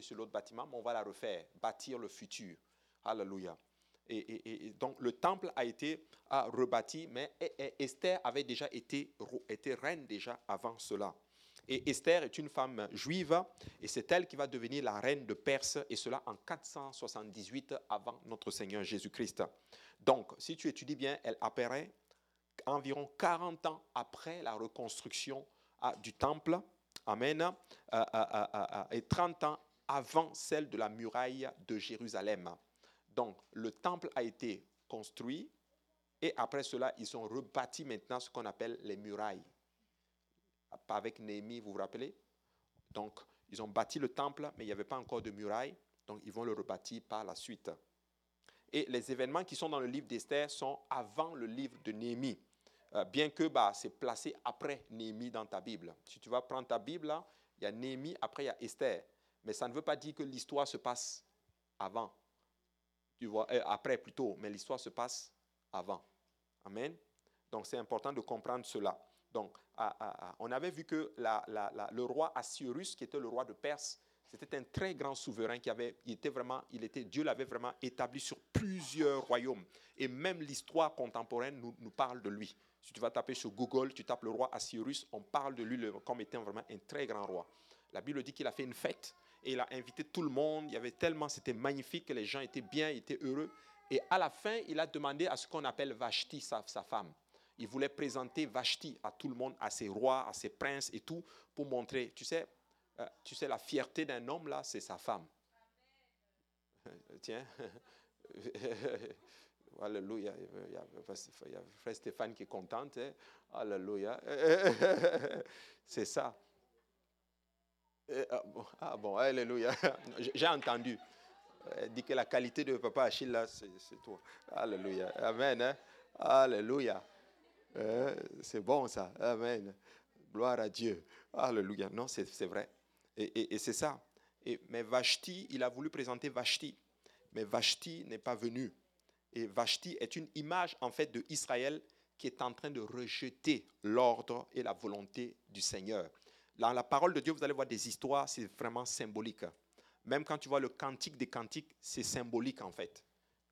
sur l'autre bâtiment, mais on va la refaire, bâtir le futur. Alléluia. Et, donc le temple a été rebâti, mais Esther avait déjà été, été reine déjà avant cela. Et Esther est une femme juive et c'est elle qui va devenir la reine de Perse et cela en 478 avant notre Seigneur Jésus-Christ. Donc, si tu étudies bien, elle apparaît environ 40 ans après la reconstruction ah, du temple. Amen. Euh, euh, euh, et 30 ans avant celle de la muraille de Jérusalem. Donc, le temple a été construit et après cela, ils ont rebâti maintenant ce qu'on appelle les murailles. Avec Néhémie, vous vous rappelez? Donc, ils ont bâti le temple, mais il n'y avait pas encore de murailles. Donc, ils vont le rebâtir par la suite. Et les événements qui sont dans le livre d'Esther sont avant le livre de Néhémie. Euh, bien que bah, c'est placé après Néhémie dans ta Bible. Si tu vas prendre ta Bible, il y a Néhémie, après il y a Esther. Mais ça ne veut pas dire que l'histoire se passe avant. Tu vois, euh, après plutôt, mais l'histoire se passe avant. Amen. Donc c'est important de comprendre cela. Donc, on avait vu que le roi Assyrus, qui était le roi de Perse, c'était un très grand souverain qui avait, il était vraiment, il était, Dieu l'avait vraiment établi sur plusieurs royaumes. Et même l'histoire contemporaine nous, nous, parle de lui. Si tu vas taper sur Google, tu tapes le roi Assyrus, on parle de lui comme étant vraiment un très grand roi. La Bible dit qu'il a fait une fête et il a invité tout le monde. Il y avait tellement, c'était magnifique, que les gens étaient bien, étaient heureux. Et à la fin, il a demandé à ce qu'on appelle Vashti, sa, femme. Il voulait présenter Vashti à tout le monde, à ses rois, à ses princes et tout, pour montrer, tu sais, euh, tu sais, la fierté d'un homme, là, c'est sa femme. Tiens. Alléluia. Il y a frère Stéphane qui est contente. Hein. Alléluia. C'est ça. Ah, ah bon, alléluia. J'ai entendu. Elle dit que la qualité de papa Achille, là, c'est toi. Alléluia. Amen. Hein. Alléluia. Euh, c'est bon ça. Amen. Gloire à Dieu. Alléluia. Non, c'est vrai. Et, c'est ça. Mais Vashti, il a voulu présenter Vashti. Mais Vashti n'est pas venu. Et Vashti est une image en fait de Israël qui est en train de rejeter l'ordre et la volonté du Seigneur. Dans la parole de Dieu, vous allez voir des histoires, c'est vraiment symbolique. Même quand tu vois le cantique des cantiques, c'est symbolique en fait.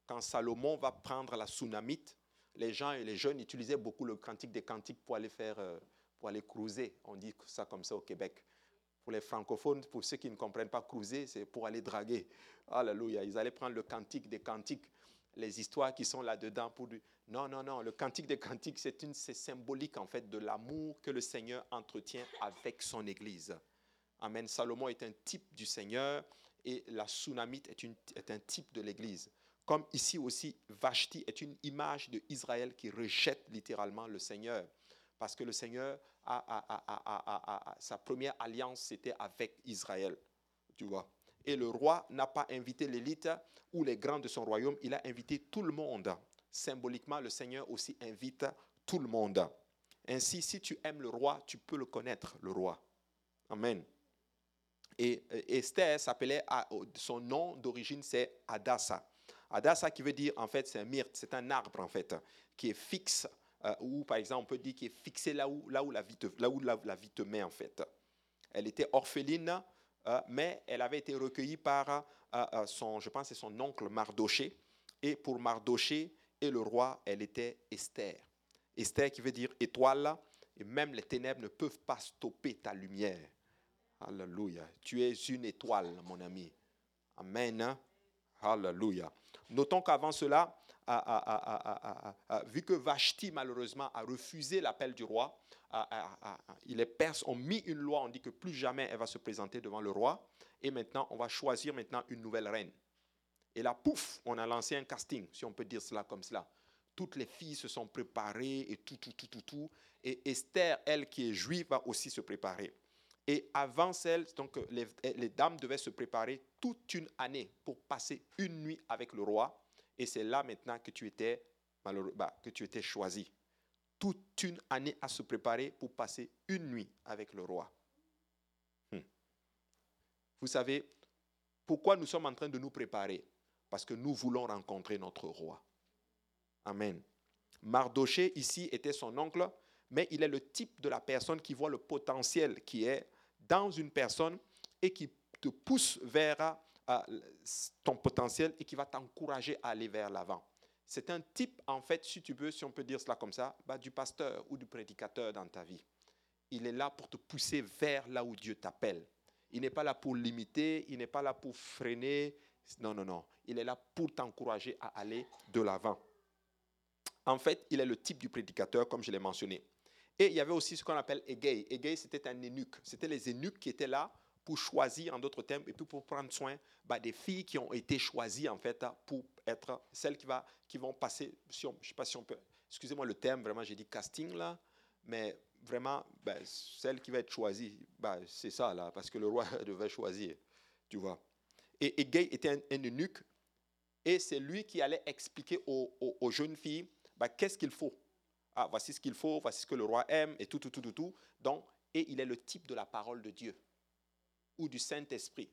Quand Salomon va prendre la tsunamite, les gens et les jeunes utilisaient beaucoup le cantique des cantiques pour aller faire, euh, pour aller cruiser. On dit ça comme ça au Québec. Pour les francophones, pour ceux qui ne comprennent pas cruiser, c'est pour aller draguer. Alléluia. Ils allaient prendre le cantique des cantiques, les histoires qui sont là-dedans pour non, non, non. Le cantique des cantiques, c'est une, symbolique en fait de l'amour que le Seigneur entretient avec son Église. Amen. Salomon est un type du Seigneur et la tsunamite est, un type de l'Église. Comme ici aussi, Vashti est une image de Israël qui rejette littéralement le Seigneur. Parce que le Seigneur, a, sa première alliance, c'était avec Israël. Tu vois. Et le roi n'a pas invité l'élite ou les grands de son royaume, il a invité tout le monde. Symboliquement, le Seigneur aussi invite tout le monde. Ainsi, si tu aimes le roi, tu peux le connaître, le roi. Amen. Et Esther s'appelait, son nom d'origine, c'est Adassa. Adassa qui veut dire, en fait, c'est un myrte, c'est un arbre, en fait, qui est fixe, euh, ou par exemple, on peut dire qui est fixé là où, là où, la, vie te, là où la, vie te met, en fait. Elle était orpheline, euh, mais elle avait été recueillie par euh, son, je pense, c'est son oncle Mardoché. Et pour Mardoché et le roi, elle était Esther. Esther qui veut dire étoile, et même les ténèbres ne peuvent pas stopper ta lumière. Alléluia. Tu es une étoile, mon ami. Amen. Alléluia. Notons qu'avant cela, vu que Vashti, malheureusement, a refusé l'appel du roi, les Perses ont mis une loi, on dit que plus jamais elle va se présenter devant le roi. Et maintenant, on va choisir maintenant une nouvelle reine. Et là, pouf, on a lancé un casting, si on peut dire cela comme cela. Toutes les filles se sont préparées et tout, tout, tout, tout, tout. Et Esther, elle qui est juive, va aussi se préparer. Et avant celle, donc les, les, dames devaient se préparer toute une année pour passer une nuit avec le roi. Et c'est là maintenant que tu étais, bah, que tu étais choisi. Toute une année à se préparer pour passer une nuit avec le roi. Hmm. Vous savez, pourquoi nous sommes en train de nous préparer? Parce que nous voulons rencontrer notre roi. Amen. Mardoché, ici, était son oncle, mais il est le type de la personne qui voit le potentiel qui est dans une personne et qui te pousse vers ton potentiel et qui va t'encourager à aller vers l'avant. C'est un type, en fait, si tu veux, si on peut dire cela comme ça, bah, du pasteur ou du prédicateur dans ta vie. Il est là pour te pousser vers là où Dieu t'appelle. Il n'est pas là pour limiter, il n'est pas là pour freiner. Non, non, non. Il est là pour t'encourager à aller de l'avant. En fait, il est le type du prédicateur, comme je l'ai mentionné. Et il y avait aussi ce qu'on appelle Egei. Egei, c'était un eunuque. C'était les eunuques qui étaient là pour choisir, en d'autres termes, et puis pour prendre soin bah, des filles qui ont été choisies, en fait, pour être celles qui, vont passer, je ne sais pas si on peut, excusez-moi le terme, vraiment, j'ai dit casting là, mais vraiment, ben, celle qui va être choisie, ben, c'est ça, là, parce que le roi devait choisir, tu vois. Et, Gay était un, eunuque, et c'est lui qui allait expliquer aux, jeunes filles ben, qu'est-ce qu'il faut. Ah, voici ce qu'il faut, voici ce que le roi aime, et tout, tout, tout, tout, tout. Donc, et il est le type de la parole de Dieu, ou du Saint-Esprit,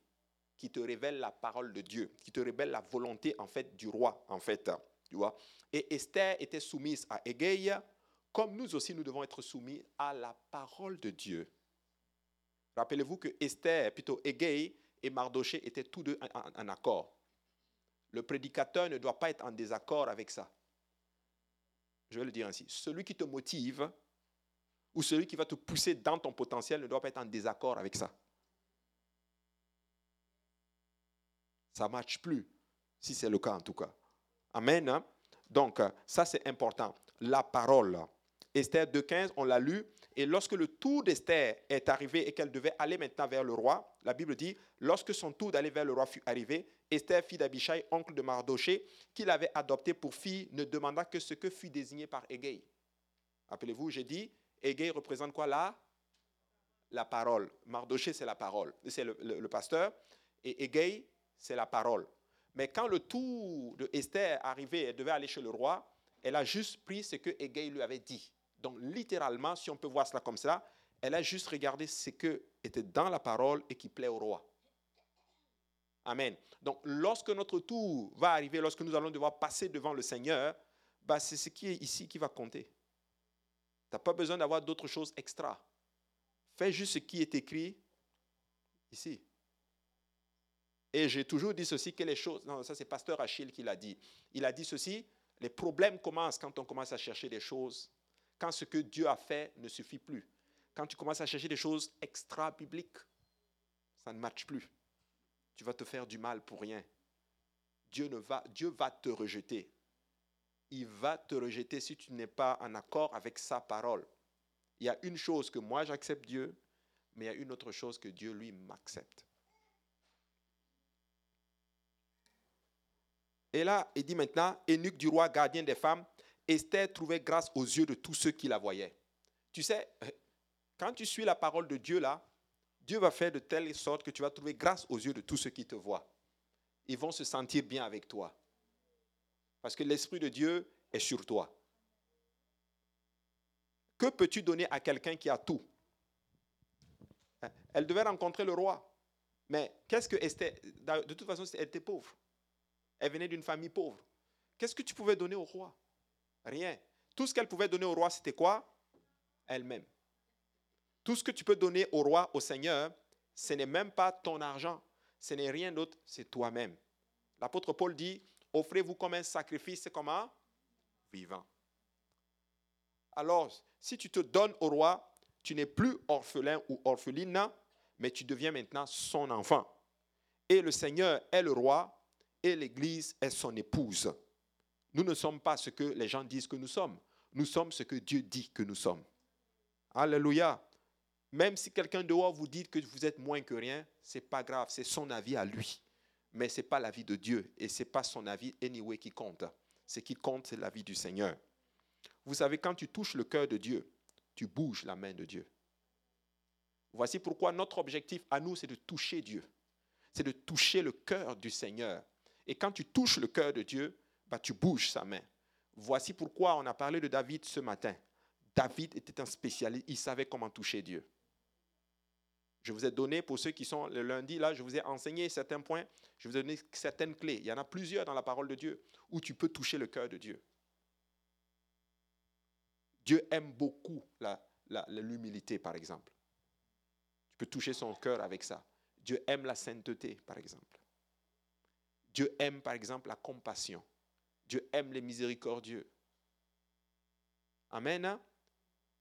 qui te révèle la parole de Dieu, qui te révèle la volonté, en fait, du roi, en fait, tu vois? Et Esther était soumise à Égée, comme nous aussi, nous devons être soumis à la parole de Dieu. Rappelez-vous que Esther, plutôt Égée et Mardoché étaient tous deux en, accord. Le prédicateur ne doit pas être en désaccord avec ça. Je vais le dire ainsi. Celui qui te motive ou celui qui va te pousser dans ton potentiel ne doit pas être en désaccord avec ça. Ça ne marche plus, si c'est le cas en tout cas. Amen. Hein? Donc, ça c'est important. La parole. Esther 2.15, on l'a lu. Et lorsque le tour d'Esther est arrivé et qu'elle devait aller maintenant vers le roi, la Bible dit, lorsque son tour d'aller vers le roi fut arrivé, Esther, fille d'Abishai, oncle de Mardoché, qu'il avait adopté pour fille, ne demanda que ce que fut désigné par Égée. Rappelez-vous, j'ai dit, Égée représente quoi là? La parole. Mardoché, c'est la parole. C'est le, pasteur. Et Égée, c'est la parole. Mais quand le tour de Esther arrivait, elle devait aller chez le roi, elle a juste pris ce que Égée lui avait dit. Donc, littéralement, si on peut voir cela comme ça, elle a juste regardé ce qui était dans la parole et qui plaît au roi. Amen. Donc, lorsque notre tour va arriver, lorsque nous allons devoir passer devant le Seigneur, bah, c'est ce qui est ici qui va compter. Tu n'as pas besoin d'avoir d'autres choses extra. Fais juste ce qui est écrit ici. Et j'ai toujours dit ceci, que les choses, non, ça c'est Pasteur Achille qui l'a dit. Il a dit ceci, les problèmes commencent quand on commence à chercher des choses quand ce que Dieu a fait ne suffit plus. Quand tu commences à chercher des choses extra-bibliques, ça ne matche plus. Tu vas te faire du mal pour rien. Dieu, ne va, Dieu va te rejeter. Il va te rejeter si tu n'es pas en accord avec sa parole. Il y a une chose que moi j'accepte Dieu, mais il y a une autre chose que Dieu lui m'accepte. Et là, il dit maintenant, Énuque du roi, gardien des femmes, Esther trouvait grâce aux yeux de tous ceux qui la voyaient. Tu sais, quand tu suis la parole de Dieu là, Dieu va faire de telle sorte que tu vas trouver grâce aux yeux de tous ceux qui te voient. Ils vont se sentir bien avec toi. Parce que l'Esprit de Dieu est sur toi. Que peux-tu donner à quelqu'un qui a tout? Elle devait rencontrer le roi. Mais qu'est-ce que Esther De toute façon, elle était pauvre. Elle venait d'une famille pauvre. Qu'est-ce que tu pouvais donner au roi? Rien. Tout ce qu'elle pouvait donner au roi, c'était quoi? Elle-même. Tout ce que tu peux donner au roi, au Seigneur, ce n'est même pas ton argent. Ce n'est rien d'autre, c'est toi-même. L'apôtre Paul dit, offrez-vous comme un sacrifice, comment? Vivant. Alors, si tu te donnes au roi, tu n'es plus orphelin ou orpheline, mais tu deviens maintenant son enfant. Et le Seigneur est le roi et l'Église est son épouse. Nous ne sommes pas ce que les gens disent que nous sommes. Nous sommes ce que Dieu dit que nous sommes. Alléluia. Même si quelqu'un dehors vous dit que vous êtes moins que rien, c'est pas grave, c'est son avis à lui. Mais ce n'est pas l'avis de Dieu et ce n'est pas son avis anyway qui compte. Ce qui compte, c'est l'avis du Seigneur. Vous savez, quand tu touches le cœur de Dieu, tu bouges la main de Dieu. Voici pourquoi notre objectif à nous, c'est de toucher Dieu. C'est de toucher le cœur du Seigneur. Et quand tu touches le cœur de Dieu, bah, tu bouges sa main. Voici pourquoi on a parlé de David ce matin. David était un spécialiste, il savait comment toucher Dieu. Je vous ai donné, pour ceux qui sont le lundi, là, je vous ai enseigné certains points, je vous ai donné certaines clés. Il y en a plusieurs dans la parole de Dieu où tu peux toucher le cœur de Dieu. Dieu aime beaucoup l'humilité, par exemple. Tu peux toucher son cœur avec ça. Dieu aime la sainteté, par exemple. Dieu aime, par exemple, la compassion. Dieu aime les miséricordieux. Amen. Hein?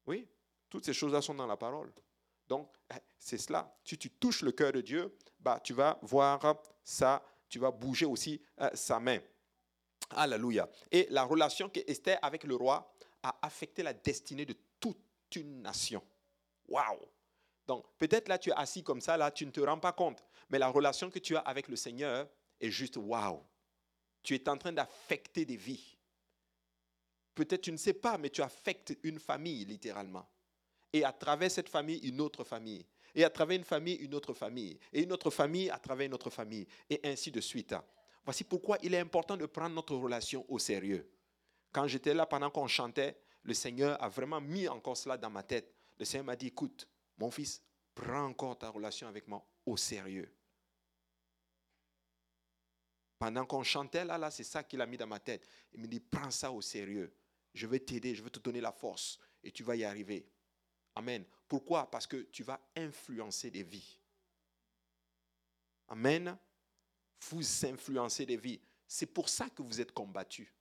Oui, toutes ces choses-là sont dans la parole. Donc, eh, c'est cela. Si tu touches le cœur de Dieu, bah, tu vas voir ça, tu vas bouger aussi euh, sa main. Alléluia. Et la relation qu'Esther avec le roi a affecté la destinée de toute une nation. Waouh! Donc, peut-être là, tu es assis comme ça, là, tu ne te rends pas compte. Mais la relation que tu as avec le Seigneur est juste waouh. Tu es en train d'affecter des vies. Peut-être tu ne sais pas, mais tu affectes une famille, littéralement. Et à travers cette famille, une autre famille. Et à travers une famille, une autre famille. Et une autre famille à travers une autre famille. Et ainsi de suite. Voici pourquoi il est important de prendre notre relation au sérieux. Quand j'étais là pendant qu'on chantait, le Seigneur a vraiment mis encore cela dans ma tête. Le Seigneur m'a dit, écoute, mon fils, prends encore ta relation avec moi au sérieux. Pendant qu'on chantait là, là, c'est ça qu'il a mis dans ma tête. Il me dit, prends ça au sérieux. Je vais t'aider, je vais te donner la force et tu vas y arriver. Amen. Pourquoi? Parce que tu vas influencer des vies. Amen. Vous influencez des vies. C'est pour ça que vous êtes combattus.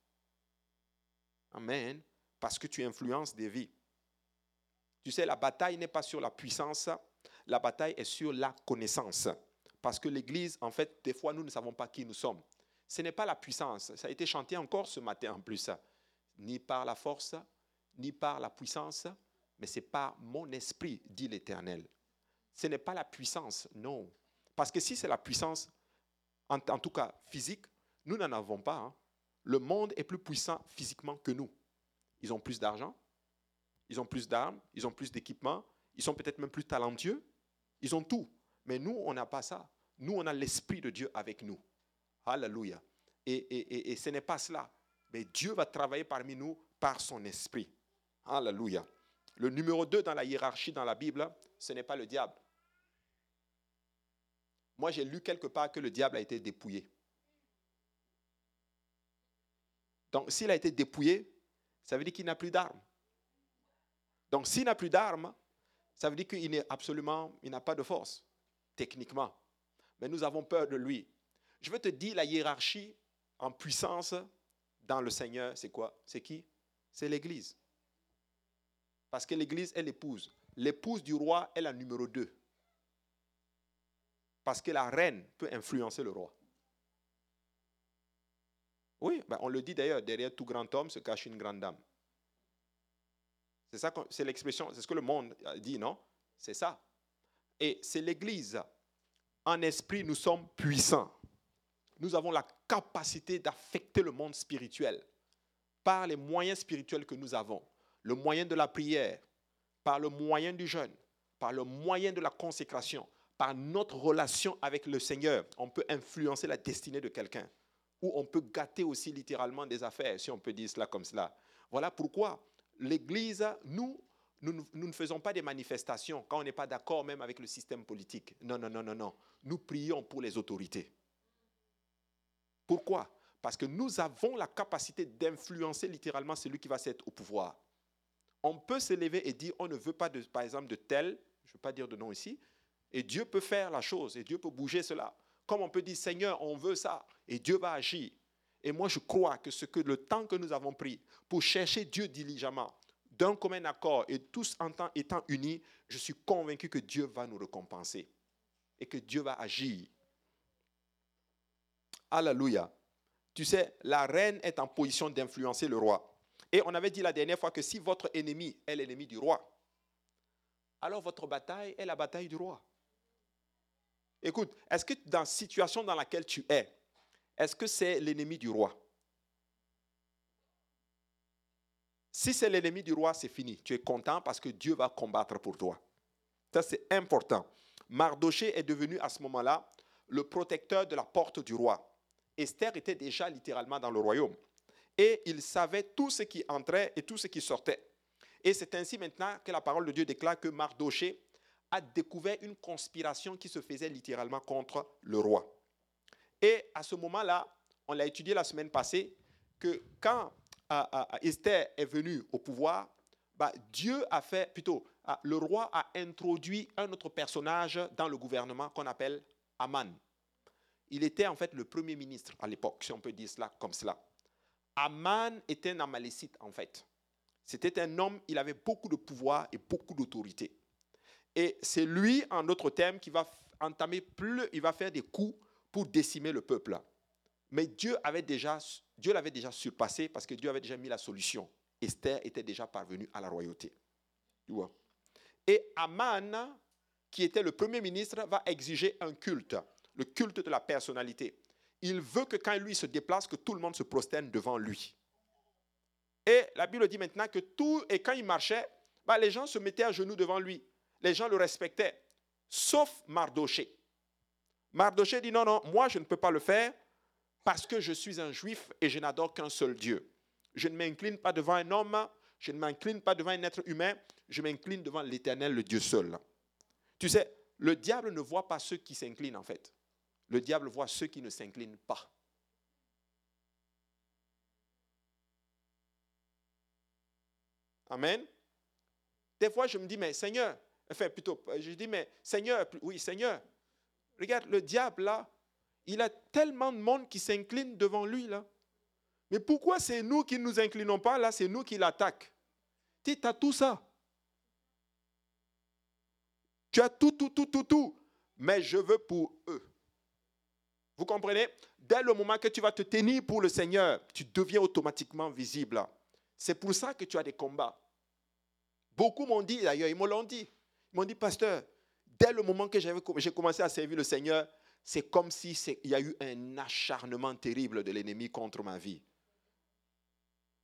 Amen. Parce que tu influences des vies. Tu sais, la bataille n'est pas sur la puissance, la bataille est sur la connaissance. Parce que l'Église, en fait, des fois, nous ne savons pas qui nous sommes. Ce n'est pas la puissance. Ça a été chanté encore ce matin en plus. Ni par la force, ni par la puissance, mais c'est par mon esprit, dit l'Éternel. Ce n'est pas la puissance, non. Parce que si c'est la puissance, en, tout cas physique, nous n'en avons pas. Hein. Le monde est plus puissant physiquement que nous. Ils ont plus d'argent, ils ont plus d'armes, ils ont plus d'équipements, ils sont peut-être même plus talentueux, ils ont tout. Mais nous, on n'a pas ça. Nous, on a l'Esprit de Dieu avec nous. Alléluia. Et, ce n'est pas cela. Mais Dieu va travailler parmi nous par son Esprit. Alléluia. Le numéro 2 dans la hiérarchie dans la Bible, ce n'est pas le diable. Moi, j'ai lu quelque part que le diable a été dépouillé. Donc, s'il a été dépouillé, ça veut dire qu'il n'a plus d'armes. Donc, s'il n'a plus d'armes, ça veut dire qu'il n'est absolument, il n'a pas de force, techniquement. Mais nous avons peur de lui. Je veux te dire, la hiérarchie en puissance dans le Seigneur, c'est quoi? C'est qui? C'est l'Église. Parce que l'Église est l'épouse. L'épouse du roi est la numéro 2. Parce que la reine peut influencer le roi. Oui, ben, on le dit d'ailleurs, derrière tout grand homme se cache une grande dame. C'est ça, c'est l'expression, c'est ce que le monde dit, non? C'est ça. Et c'est l'Église. En esprit, nous sommes puissants. Nous avons la capacité d'affecter le monde spirituel par les moyens spirituels que nous avons. Le moyen de la prière, par le moyen du jeûne, par le moyen de la consécration, par notre relation avec le Seigneur, on peut influencer la destinée de quelqu'un. Ou on peut gâter aussi littéralement des affaires, si on peut dire cela comme cela. Voilà pourquoi l'Église, nous, nous, ne faisons pas des manifestations quand on n'est pas d'accord même avec le système politique. Non, non, non, non, non. Nous prions pour les autorités. Pourquoi? Parce que nous avons la capacité d'influencer littéralement celui qui va s'être au pouvoir. On peut se lever et dire on ne veut pas, de, par exemple, de tel, je ne veux pas dire de nom ici, et Dieu peut faire la chose, et Dieu peut bouger cela. Comme on peut dire, Seigneur, on veut ça, et Dieu va agir. Et moi, je crois que ce que le temps que nous avons pris pour chercher Dieu diligemment, d'un commun accord et tous en étant unis, je suis convaincu que Dieu va nous récompenser et que Dieu va agir. Alléluia. Tu sais, la reine est en position d'influencer le roi. Et on avait dit la dernière fois que si votre ennemi est l'ennemi du roi, alors votre bataille est la bataille du roi. Écoute, est-ce que dans la situation dans laquelle tu es, est-ce que c'est l'ennemi du roi? Si c'est l'ennemi du roi, c'est fini. Tu es content parce que Dieu va combattre pour toi. Ça, c'est important. Mardoché est devenu à ce moment-là le protecteur de la porte du roi. Esther était déjà littéralement dans le royaume. Et il savait tout ce qui entrait et tout ce qui sortait. Et c'est ainsi maintenant que la parole de Dieu déclare que Mardoché a découvert une conspiration qui se faisait littéralement contre le roi. Et à ce moment-là, on l'a étudié la semaine passée, que quand Esther est venue au pouvoir, bah, Dieu a fait, plutôt, le roi a introduit un autre personnage dans le gouvernement qu'on appelle Aman. Il était en fait le premier ministre à l'époque, si on peut dire cela comme cela. Aman était un amalécite en fait. C'était un homme, il avait beaucoup de pouvoir et beaucoup d'autorité. Et c'est lui, en d'autres termes, qui va entamer plus, il va faire des coups pour décimer le peuple. Mais Dieu avait déjà, Dieu l'avait déjà surpassé parce que Dieu avait déjà mis la solution. Esther était déjà parvenue à la royauté. Et Aman, qui était le premier ministre, va exiger un culte, le culte de la personnalité. Il veut que quand lui se déplace, que tout le monde se prosterne devant lui. Et la Bible dit maintenant que tout, et quand il marchait, bah, les gens se mettaient à genoux devant lui. Les gens le respectaient, sauf Mardoché. Mardoché dit non, non, moi je ne peux pas le faire parce que je suis un juif et je n'adore qu'un seul Dieu. Je ne m'incline pas devant un homme, je ne m'incline pas devant un être humain, je m'incline devant l'Éternel, le Dieu seul. Tu sais, le diable ne voit pas ceux qui s'inclinent en fait. Le diable voit ceux qui ne s'inclinent pas. Amen. Des fois, je me dis, mais Seigneur, enfin plutôt, je dis, mais Seigneur, oui, Seigneur, regarde, le diable là, il a tellement de monde qui s'incline devant lui là. Mais pourquoi c'est nous qui ne nous inclinons pas là, c'est nous qui l'attaquent Tu as tout ça. Tu as tout, tout, tout, tout, tout. Mais je veux pour eux. Vous comprenez? Dès le moment que tu vas te tenir pour le Seigneur, tu deviens automatiquement visible. C'est pour ça que tu as des combats. Beaucoup m'ont dit, d'ailleurs, ils me l'ont dit. Ils m'ont dit, pasteur, dès le moment que j'ai commencé à servir le Seigneur, c'est comme s'il y a eu un acharnement terrible de l'ennemi contre ma vie.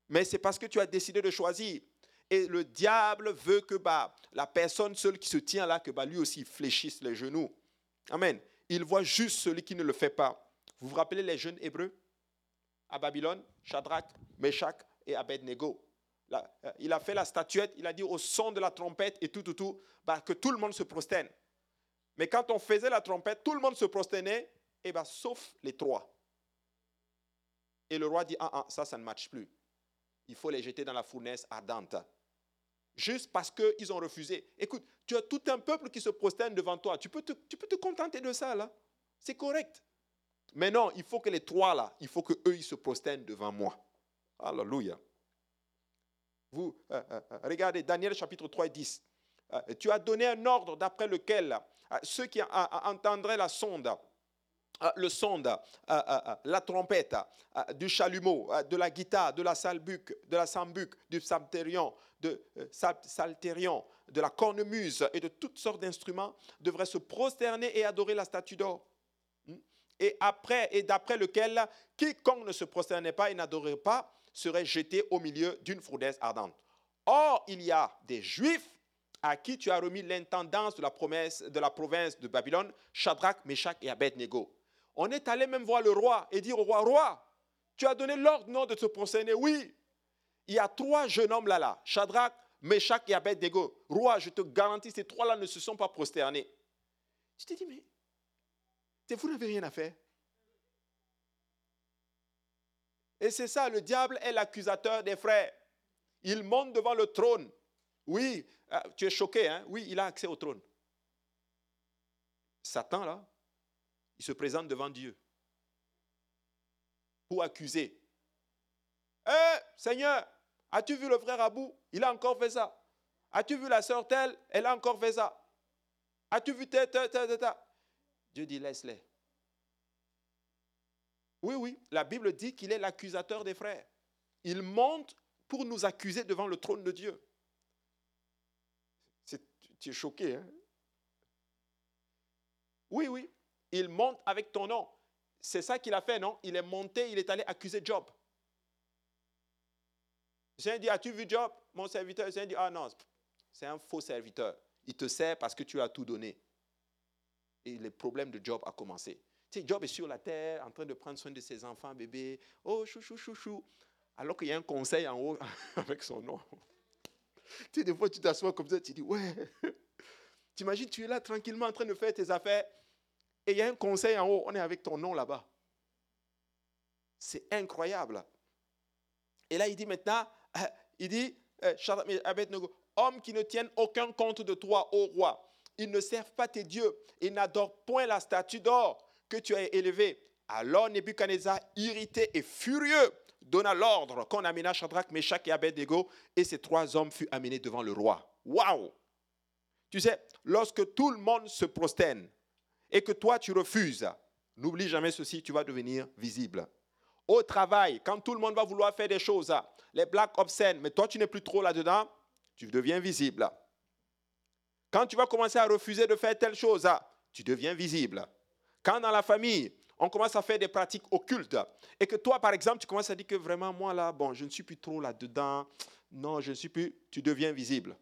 Mais c'est parce que tu as décidé de choisir. Et le diable veut que bah, la personne seule qui se tient là, que bah, lui aussi fléchisse les genoux. Amen. Il voit juste celui qui ne le fait pas. Vous vous rappelez les jeunes hébreux? À Babylone Shadrach, Meshach et Abednego. Euh, il a fait la statuette, il a dit au son de la trompette et tout, tout, tout, bah, que tout le monde se prosterne. Mais quand on faisait la trompette, tout le monde se prosternait, et bah, sauf les trois. Et le roi dit, ah, ah, ça, ça ne marche plus. Il faut les jeter dans la fournaise ardente. Juste parce qu'ils ont refusé. Écoute, tu as tout un peuple qui se prosterne devant toi. Tu peux te, contenter de ça, là. C'est correct. Mais non, il faut que les trois, là, il faut qu'eux, ils se prosternent devant moi. Alléluia. Vous, euh, euh, euh, regardez Daniel chapitre 3 et 10. tu as donné un ordre d'après lequel ceux qui entendraient la sonde, le sonde, la trompette, du chalumeau, de la guitare, de la salbuc, de la sambuc, du psalterion, de salterion, de la cornemuse et de toutes sortes d'instruments devraient se prosterner et adorer la statue d'or. Hmm? Et après, et d'après lequel quiconque ne se prosternait pas et n'adorait pas serait jeté au milieu d'une fournaise ardente. Or, il y a des Juifs à qui tu as remis l'intendance de la, promesse, de la province de Babylone, Shadrach, Meshach et Abednego. On est allé même voir le roi et dire au roi, roi, tu as donné l'ordre non de te prosterner. Oui, il y a trois jeunes hommes là-là, Shadrach, Meshach et Abednego. Roi, je te garantis, ces trois-là ne se sont pas prosternés. Je t'ai dit, mais vous n'avez rien à faire. Et c'est ça, le diable est l'accusateur des frères. Il monte devant le trône. Oui, ah, tu es choqué, hein? Oui, il a accès au trône. Satan, là, il se présente devant Dieu pour accuser. Eh, Seigneur, as-tu vu le frère Abou? Il a encore fait ça. As-tu vu la sœur telle? Elle a encore fait ça. As-tu vu telle, telle, telle, telle Dieu dit, laisse-les. Oui, oui, la Bible dit qu'il est l'accusateur des frères. Il monte pour nous accuser devant le trône de Dieu. Tu es choqué, hein? Oui, oui, il monte avec ton nom. C'est ça qu'il a fait, non? Il est monté, il est allé accuser Job. J'ai dit, as-tu vu Job, mon serviteur? J'ai dit, ah non, c'est un faux serviteur. Il te sert parce que tu as tout donné. Et le problème de Job a commencé. Job est sur la terre, en train de prendre soin de ses enfants, bébés. Oh, chou, chou, chou, Alors qu'il y a un conseil en haut avec son nom. Tu sais, des fois, tu t'assois comme ça, tu dis, ouais. T'imagines, tu es là tranquillement en train de faire tes affaires et il y a un conseil en haut, on est avec ton nom là-bas. C'est incroyable. Et là, il dit maintenant, il dit, euh, homme qui ne tienne aucun compte de toi, ô roi, Ils ne servent pas tes dieux. Ils n'adorent point la statue d'or que tu as élevée. Alors Nebuchadnezzar, irrité et furieux, donna l'ordre qu'on amena Shadrach, Meshach et Abednego, et ces trois hommes furent amenés devant le roi. Waouh Tu sais, lorsque tout le monde se prosterne et que toi tu refuses, n'oublie jamais ceci, tu vas devenir visible. Au travail, quand tout le monde va vouloir faire des choses, les blagues obscènes, mais toi tu n'es plus trop là-dedans, tu deviens visible. Quand tu vas commencer à refuser de faire telle chose, tu deviens visible. Quand dans la famille, on commence à faire des pratiques occultes et que toi, par exemple, tu commences à dire que vraiment, moi là, bon, je ne suis plus trop là-dedans, non, je ne suis plus, tu deviens visible.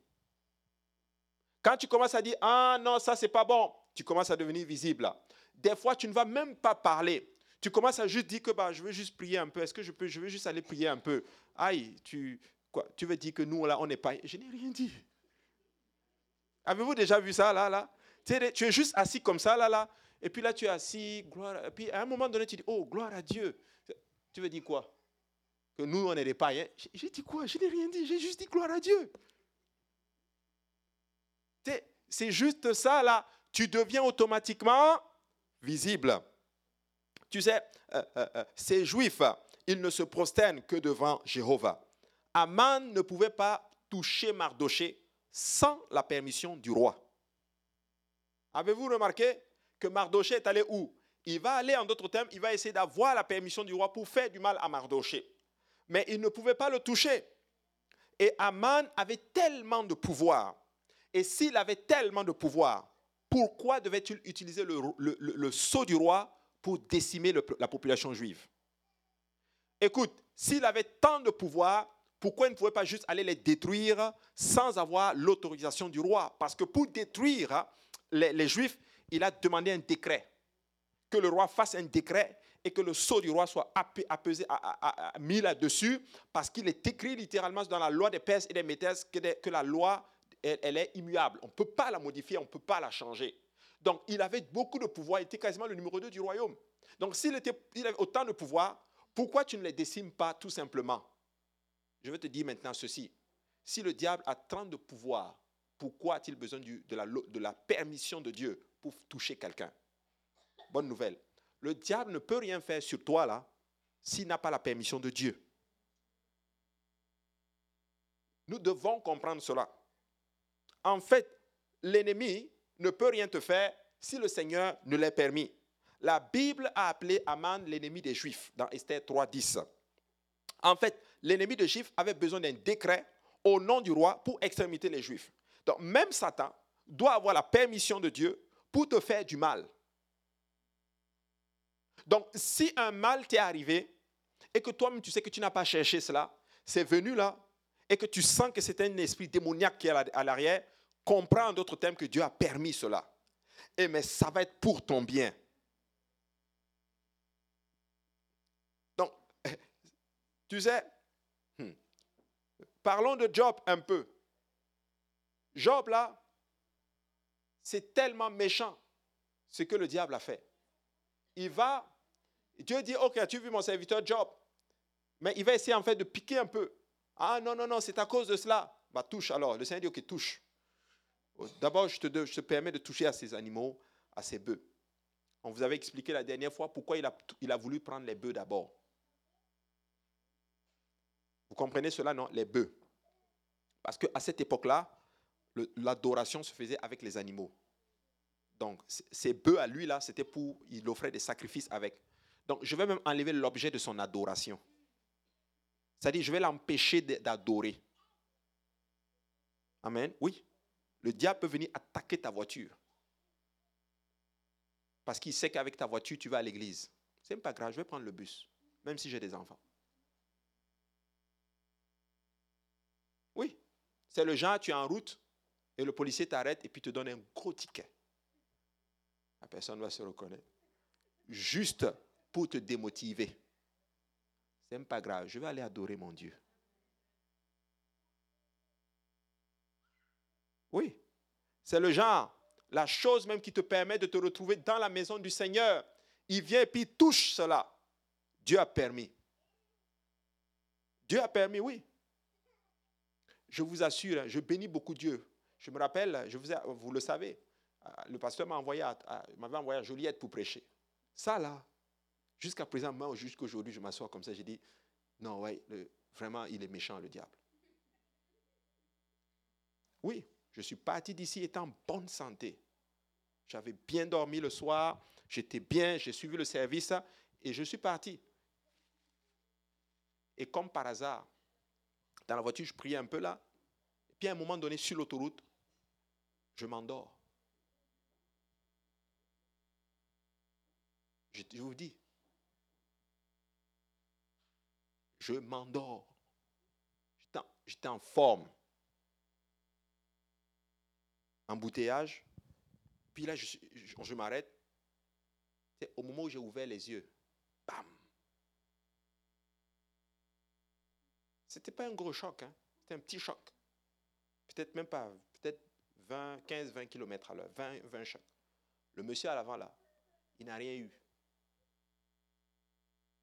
Quand tu commences à dire, ah non, ça c'est pas bon, tu commences à devenir visible. Des fois, tu ne vas même pas parler. Tu commences à juste dire que bah, je veux juste prier un peu. Est-ce que je peux, je veux juste aller prier un peu? Aïe, tu, veux dire que nous, là, on n'est pas. Je n'ai rien dit. Avez-vous déjà vu ça, là, là? Tu, tu es juste assis comme ça, là, là. Et puis là, tu es assis, gloire. Puis à un moment donné, tu dis, oh, gloire à Dieu. Tu veux dire quoi? Que nous, on est des païens. J'ai dit quoi? Je n'ai rien dit. J'ai juste dit gloire à Dieu. C'est juste ça, là. Tu deviens automatiquement visible. Tu sais, euh, euh, euh, ces juifs, ils ne se prosternent que devant Jéhovah. Aman ne pouvait pas toucher Mardoché sans la permission du roi. Avez-vous remarqué? Que Mardoché est allé où? Il va aller, en d'autres termes, il va essayer d'avoir la permission du roi pour faire du mal à Mardoché. Mais il ne pouvait pas le toucher. Et Aman avait tellement de pouvoir. Et s'il avait tellement de pouvoir, pourquoi devait-il utiliser le, sceau du roi pour décimer la population juive? Écoute, s'il avait tant de pouvoir, pourquoi il ne pouvait pas juste aller les détruire sans avoir l'autorisation du roi? Parce que pour détruire hein, les, Juifs, il a demandé un décret. Que le roi fasse un décret et que le sceau du roi soit apesé, mis là-dessus, parce qu'il est écrit littéralement dans la loi des Perses et des Métèses que la loi elle, est immuable. On ne peut pas la modifier, on ne peut pas la changer. Donc, il avait beaucoup de pouvoir, il était quasiment le numéro 2 du royaume. Donc, s'il avait autant de pouvoir, pourquoi tu ne les décimes pas tout simplement? Je vais te dire maintenant ceci. Si le diable a tant de pouvoir, pourquoi a-t-il besoin de la permission de Dieu pour toucher quelqu'un Bonne nouvelle. Le diable ne peut rien faire sur toi là s'il n'a pas la permission de Dieu. Nous devons comprendre cela. En fait, l'ennemi ne peut rien te faire si le Seigneur ne l'a permis. La Bible a appelé Aman l'ennemi des Juifs dans Esther 3.10. En fait, l'ennemi des Juifs avait besoin d'un décret au nom du roi pour exterminer les Juifs. Donc même Satan doit avoir la permission de Dieu pour te faire du mal. Donc si un mal t'est arrivé et que toi-même tu sais que tu n'as pas cherché cela, c'est venu là, et que tu sens que c'est un esprit démoniaque qui est à l'arrière, comprends en d'autres termes que Dieu a permis cela. Et mais ça va être pour ton bien. Donc, tu sais, hmm, parlons de Job un peu. Job, là, c'est tellement méchant ce que le diable a fait. Il va, Dieu dit, ok, as-tu vu mon serviteur Job? Mais il va essayer en fait de piquer un peu. Ah non, non, non, c'est à cause de cela. Bah touche alors. Le Seigneur dit, ok, touche. D'abord, je te, je te permets de toucher à ces animaux, à ces bœufs. On vous avait expliqué la dernière fois pourquoi il a, il a voulu prendre les bœufs d'abord. Vous comprenez cela, non? Les bœufs. Parce qu'à cette époque-là, l'adoration se faisait avec les animaux. Donc, ces bœufs à lui, là, c'était pour, il offrait des sacrifices avec. Donc, je vais même enlever l'objet de son adoration. C'est-à-dire, je vais l'empêcher d'adorer. Amen. Oui. Le diable peut venir attaquer ta voiture. Parce qu'il sait qu'avec ta voiture, tu vas à l'église. C'est pas grave, je vais prendre le bus, même si j'ai des enfants. Oui. C'est le genre, tu es en route et le policier t'arrête et puis te donne un gros ticket. La personne va se reconnaître. Juste pour te démotiver. C'est pas grave, je vais aller adorer mon Dieu. Oui, c'est le genre, la chose même qui te permet de te retrouver dans la maison du Seigneur. Il vient et puis il touche cela. Dieu a permis. Dieu a permis, oui. Je vous assure, je bénis beaucoup Dieu. Je me rappelle, je vous, le savez, le pasteur m'a envoyé m'avait envoyé à Joliette pour prêcher. Ça là, jusqu'à présent, moi, jusqu'aujourd'hui, je m'assois comme ça, j'ai dit, non, ouais, vraiment, il est méchant, le diable. Oui, je suis parti d'ici étant en bonne santé. J'avais bien dormi le soir, j'étais bien, j'ai suivi le service et je suis parti. Et comme par hasard, dans la voiture, je priais un peu là. Et puis à un moment donné, sur l'autoroute, je m'endors. Je, vous dis, je m'endors. J'étais en forme. Embouteillage. Puis là, je, je m'arrête. Au moment où j'ai ouvert les yeux, bam! Ce n'était pas un gros choc, hein? c'était un petit choc. Peut-être même pas, 20, 15, 20 km à l'heure, 20, 20 chocs. Le monsieur à l'avant, là, il n'a rien eu.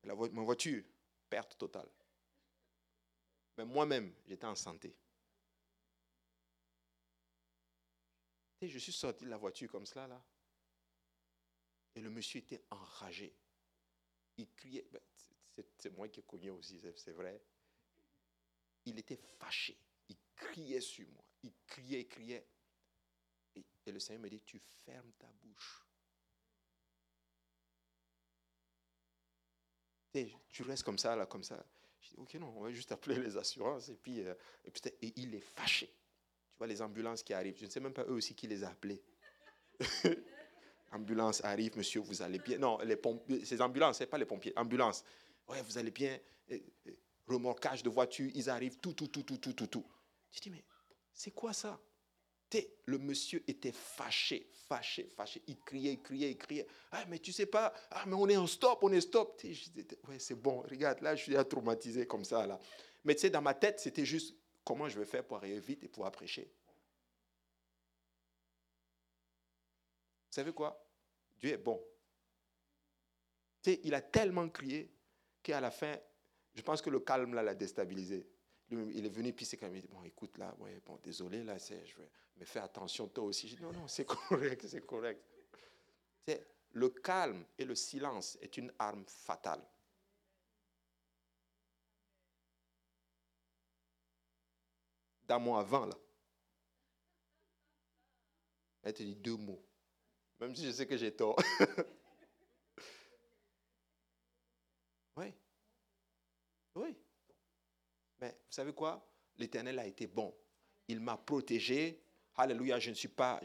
Ma voiture, perte totale. Mais moi-même, j'étais en santé. Et je suis sorti de la voiture comme cela, là. Et le monsieur était enragé. Il criait. Ben, c'est moi qui ai connu aussi, c'est vrai. Il était fâché. Il criait sur moi. Il criait, il criait. Et, et le Seigneur me dit, tu fermes ta bouche. tu restes comme ça, là, comme ça. Je dis, ok, non, on va juste appeler les assurances. Et puis, euh, et, il est fâché. Tu vois les ambulances qui arrivent. Je ne sais même pas eux aussi qui les a appelés. Ambulance arrive, monsieur, vous allez bien. Non, les ces ambulances, c'est pas les pompiers. Ambulance. Ouais, vous allez bien. remorquage de voiture, ils arrivent, tout, tout, tout, tout, tout, tout, tout. Je dis, mais c'est quoi ça? Le monsieur était fâché, fâché, fâché. Il criait, il criait, il criait. Ah, mais tu sais pas, ah, mais on est en stop, on est stop. Ouais, c'est bon, regarde, là, je suis traumatisé comme ça, là. Mais tu sais, dans ma tête, c'était juste comment je vais faire pour arriver vite et pouvoir prêcher? Vous savez quoi? Dieu est bon. Il a tellement crié qu'à la fin, je pense que le calme l'a déstabilisé il est venu, puis c'est comme, il dit, bon, écoute, là, ouais, bon, désolé, là, je vais, mais fais attention toi aussi. Je dis, non, non, c'est correct, c'est correct. Le calme et le silence est une arme fatale. Dans mon avant, là, elle te dit deux mots. Même si je sais que j'ai tort. oui. Oui. Mais vous savez quoi? L'Éternel a été bon. Il m'a protégé. Alléluia, je ne suis pas,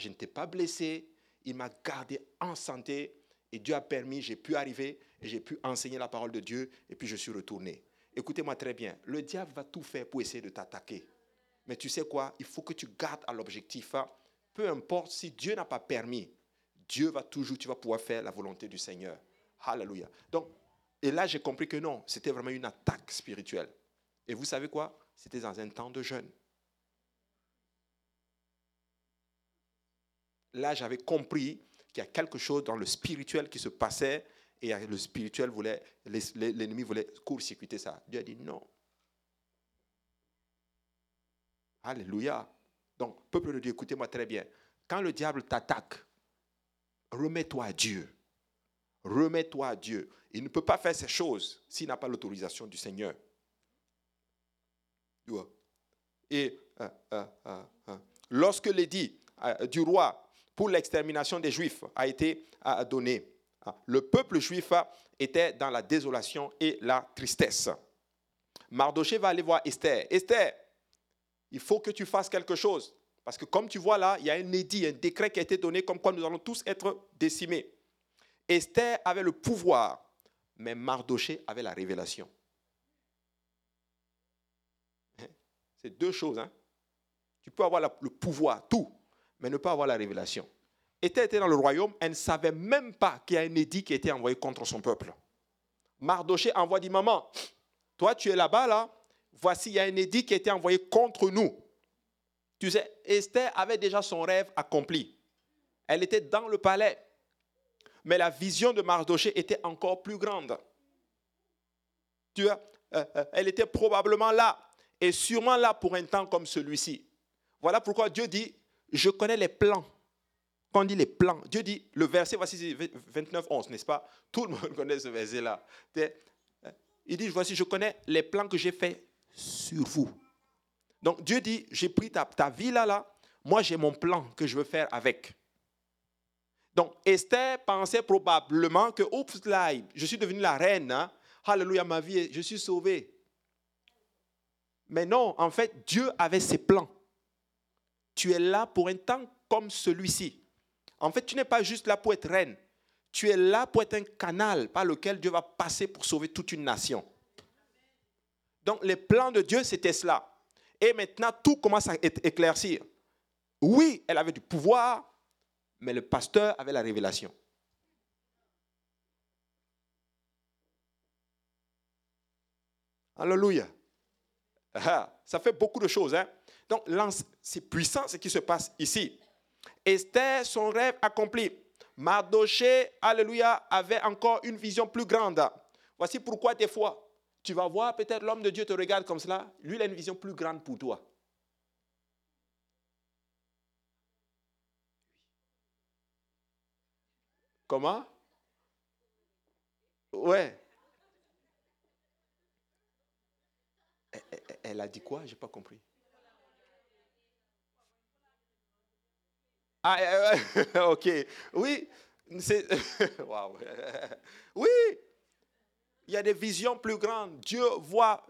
blessé. Il m'a gardé en santé et Dieu a permis, j'ai pu arriver et j'ai pu enseigner la parole de Dieu et puis je suis retourné. Écoutez-moi très bien, le diable va tout faire pour essayer de t'attaquer. Mais tu sais quoi? Il faut que tu gardes à l'objectif. Hein. Peu importe si Dieu n'a pas permis, Dieu va toujours, tu vas pouvoir faire la volonté du Seigneur. Alléluia. Donc, et là j'ai compris que non, c'était vraiment une attaque spirituelle. Et vous savez quoi? C'était dans un temps de jeûne. Là, j'avais compris qu'il y a quelque chose dans le spirituel qui se passait et le spirituel voulait, l'ennemi voulait court-circuiter ça. Dieu a dit non. Alléluia. Donc, peuple de Dieu, écoutez-moi très bien. Quand le diable t'attaque, remets-toi à Dieu. Remets-toi à Dieu. Il ne peut pas faire ces choses s'il n'a pas l'autorisation du Seigneur. Et euh, euh, euh, lorsque l'édit du roi pour l'extermination des Juifs a été donné, le peuple juif était dans la désolation et la tristesse. Mardoché va aller voir Esther. Esther, il faut que tu fasses quelque chose. Parce que comme tu vois là, il y a un édit, un décret qui a été donné comme quoi nous allons tous être décimés. Esther avait le pouvoir, mais Mardoché avait la révélation. C'est deux choses. Hein. Tu peux avoir le pouvoir, tout, mais ne pas avoir la révélation. Esther était dans le royaume, elle ne savait même pas qu'il y a un édit qui été envoyé contre son peuple. Mardoché envoie, dit, maman, toi tu es là-bas, là, voici, il y a un édit qui a été envoyé contre nous. Tu sais, Esther avait déjà son rêve accompli. Elle était dans le palais. Mais la vision de Mardoché était encore plus grande. Tu vois, euh, euh, elle était probablement là est sûrement là pour un temps comme celui-ci. Voilà pourquoi Dieu dit, je connais les plans quand on dit les plans, Dieu dit, le verset, voici 29, 11, n'est-ce pas? Tout le monde connaît ce verset-là. Il dit, voici, je connais les plans que j'ai faits sur vous. Donc Dieu dit, j'ai pris ta, ta vie là, là, moi j'ai mon plan que je veux faire avec. Donc Esther pensait probablement que, oups, là, je suis devenue la reine, hein. alléluia, ma vie, je suis sauvée. Mais non, en fait, Dieu avait ses plans. Tu es là pour un temps comme celui-ci. En fait, tu n'es pas juste là pour être reine. Tu es là pour être un canal par lequel Dieu va passer pour sauver toute une nation. Donc, les plans de Dieu, c'était cela. Et maintenant, tout commence à éclaircir. Oui, elle avait du pouvoir, mais le pasteur avait la révélation. Alléluia. Ah, ça fait beaucoup de choses. Hein? Donc, c'est puissant ce qui se passe ici. Esther, son rêve accompli. Mardoché, alléluia, avait encore une vision plus grande. Voici pourquoi des fois, tu vas voir peut-être l'homme de Dieu te regarde comme cela. Lui, il a une vision plus grande pour toi. Comment? Ouais. Elle a dit quoi? Je n'ai pas compris. Ah, ok. Oui. Wow. Oui. Il y a des visions plus grandes. Dieu voit.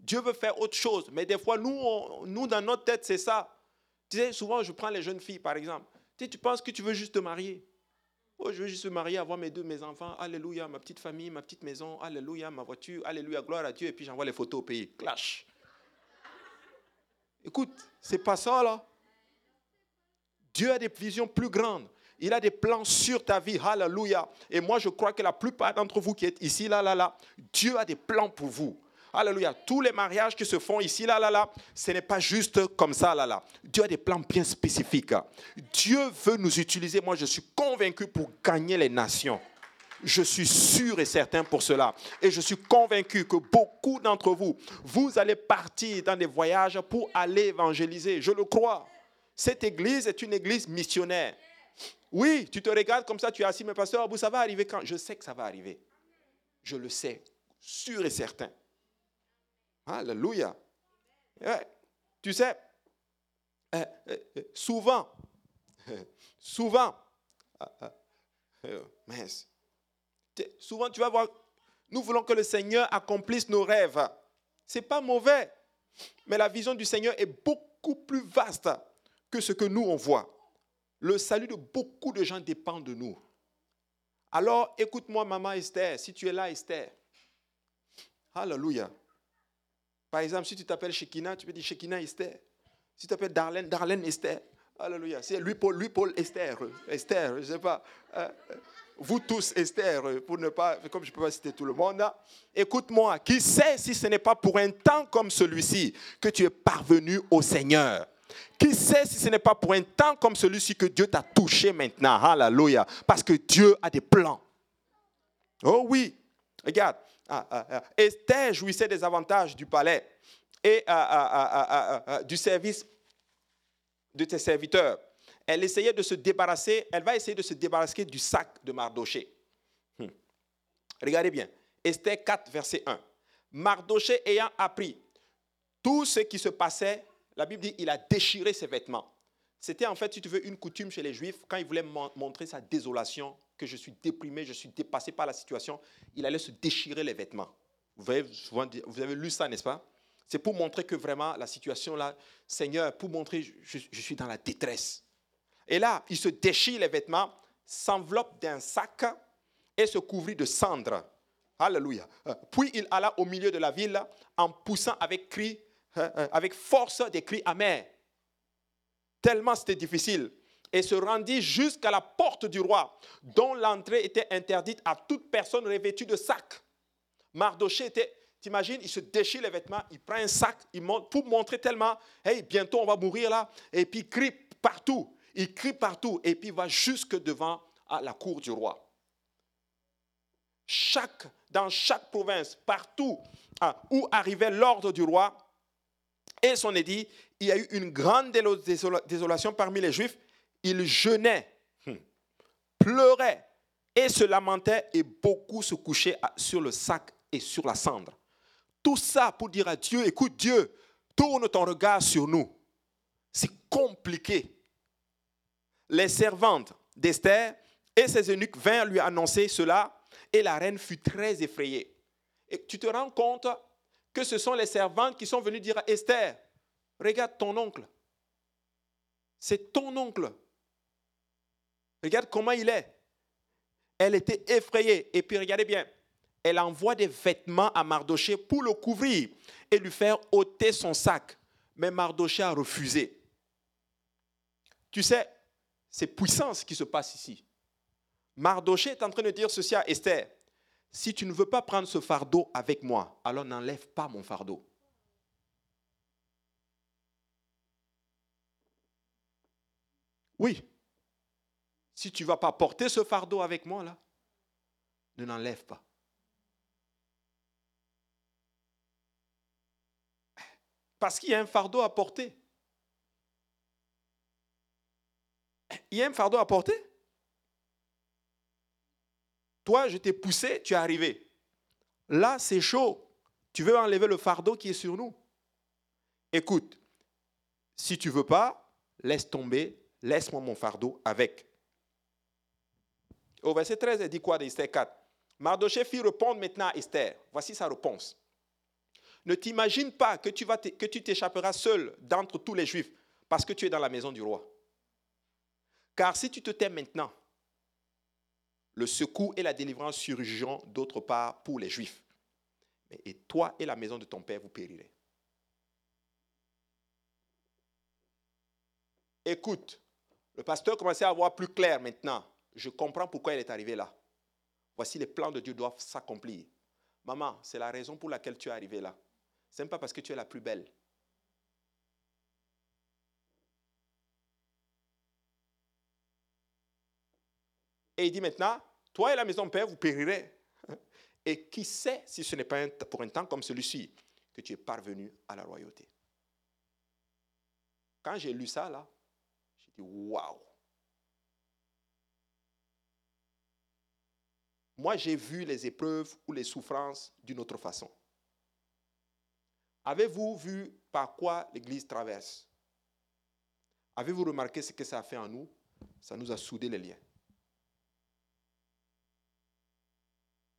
Dieu veut faire autre chose. Mais des fois, nous, nous dans notre tête, c'est ça. Tu sais, souvent, je prends les jeunes filles, par exemple. Tu, tu penses que tu veux juste te marier. Oh, je veux juste me marier, avoir mes deux, mes enfants. Alléluia, ma petite famille, ma petite maison. Alléluia, ma voiture. Alléluia, gloire à Dieu. Et puis j'envoie les photos au pays. Clash. Écoute, c'est pas ça là. Dieu a des visions plus grandes. Il a des plans sur ta vie. Alléluia. Et moi, je crois que la plupart d'entre vous qui êtes ici, là, là, là, Dieu a des plans pour vous. Alléluia. Tous les mariages qui se font ici, là, là, là, ce n'est pas juste comme ça, là, là. Dieu a des plans bien spécifiques. Dieu veut nous utiliser. Moi, je suis convaincu pour gagner les nations. Je suis sûr et certain pour cela. Et je suis convaincu que beaucoup d'entre vous, vous allez partir dans des voyages pour aller évangéliser. Je le crois. Cette église est une église missionnaire. Oui, tu te regardes comme ça, tu es assis, mais pasteur, ça va arriver quand? Je sais que ça va arriver. Je le sais, sûr et certain. Alléluia. Tu sais, euh, euh, souvent, souvent, mince, souvent tu vas voir, nous voulons que le Seigneur accomplisse nos rêves. Ce n'est pas mauvais, mais la vision du Seigneur est beaucoup plus vaste que ce que nous on voit. Le salut de beaucoup de gens dépend de nous. Alors écoute-moi, maman Esther, si tu es là, Esther. Alléluia. Par exemple, si tu t'appelles Shekina, tu peux dire Shekina Esther. Si tu t'appelles Darlene, Darlene Esther. Alléluia. C'est lui Paul, lui Paul Esther. Esther, je ne sais pas. Euh, vous tous Esther, pour ne pas, comme je ne peux pas citer tout le monde. Écoute-moi, qui sait si ce n'est pas pour un temps comme celui-ci que tu es parvenu au Seigneur? Qui sait si ce n'est pas pour un temps comme celui-ci que Dieu t'a touché maintenant? Alléluia. Parce que Dieu a des plans. Oh oui. Regarde, ah, ah, ah. Esther jouissait des avantages du palais et du service de tes serviteurs. Elle essayait de se débarrasser, elle va essayer de se débarrasser du sac de Mardoché. Hmm. Regardez bien, Esther 4, verset 1. Mardoché ayant appris tout ce qui se passait, la Bible dit il a déchiré ses vêtements. C'était en fait, si tu veux, une coutume chez les Juifs, quand ils voulaient montrer sa désolation, que je suis déprimé, je suis dépassé par la situation, il allait se déchirer les vêtements. Vous avez, lu ça, n'est-ce pas? C'est pour montrer que vraiment la situation là, Seigneur, pour montrer je, je suis dans la détresse. Et là, il se déchire les vêtements, s'enveloppe d'un sac et se couvrit de cendres. Alléluia. Puis il alla au milieu de la ville en poussant avec cri, euh, euh, avec force des cris amers. Tellement c'était difficile et se rendit jusqu'à la porte du roi, dont l'entrée était interdite à toute personne revêtue de sac. Mardoché était, t'imagines, il se déchire les vêtements, il prend un sac, il monte pour montrer tellement, hey, bientôt on va mourir là, et puis il crie partout, il crie partout, et puis il va jusque devant à la cour du roi. Chaque, dans chaque province, partout hein, où arrivait l'ordre du roi et son édit, il y a eu une grande désolation parmi les Juifs il jeûnait, hmm, pleurait et se lamentait et beaucoup se couchaient sur le sac et sur la cendre. Tout ça pour dire à Dieu, écoute Dieu, tourne ton regard sur nous. C'est compliqué. Les servantes d'Esther et ses eunuques vinrent lui annoncer cela et la reine fut très effrayée. Et tu te rends compte que ce sont les servantes qui sont venues dire à Esther, regarde ton oncle. C'est ton oncle. Regarde comment il est. Elle était effrayée. Et puis regardez bien, elle envoie des vêtements à Mardoché pour le couvrir et lui faire ôter son sac. Mais Mardoché a refusé. Tu sais, c'est puissance qui se passe ici. Mardoché est en train de dire ceci à Esther. Si tu ne veux pas prendre ce fardeau avec moi, alors n'enlève pas mon fardeau. Oui. Si tu ne vas pas porter ce fardeau avec moi, là, ne l'enlève pas. Parce qu'il y a un fardeau à porter. Il y a un fardeau à porter. Toi, je t'ai poussé, tu es arrivé. Là, c'est chaud. Tu veux enlever le fardeau qui est sur nous. Écoute, si tu veux pas, laisse tomber, laisse-moi mon fardeau avec. Au verset 13, elle dit quoi d'Esther 4 Mardoché fit répondre maintenant à Esther. Voici sa réponse. Ne t'imagine pas que tu, que tu t'échapperas seul d'entre tous les Juifs parce que tu es dans la maison du roi. Car si tu te tais maintenant, le secours et la délivrance surgiront d'autre part pour les Juifs. Et toi et la maison de ton père, vous périrez. Écoute, le pasteur commençait à voir plus clair maintenant. Je comprends pourquoi il est arrivé là. Voici les plans de Dieu doivent s'accomplir. Maman, c'est la raison pour laquelle tu es arrivé là. Ce n'est pas parce que tu es la plus belle. Et il dit maintenant, toi et la maison père, vous périrez. Et qui sait si ce n'est pas pour un temps comme celui-ci que tu es parvenu à la royauté. Quand j'ai lu ça, là, j'ai dit, waouh. Moi, j'ai vu les épreuves ou les souffrances d'une autre façon. Avez-vous vu par quoi l'Église traverse? Avez-vous remarqué ce que ça a fait en nous? Ça nous a soudé les liens.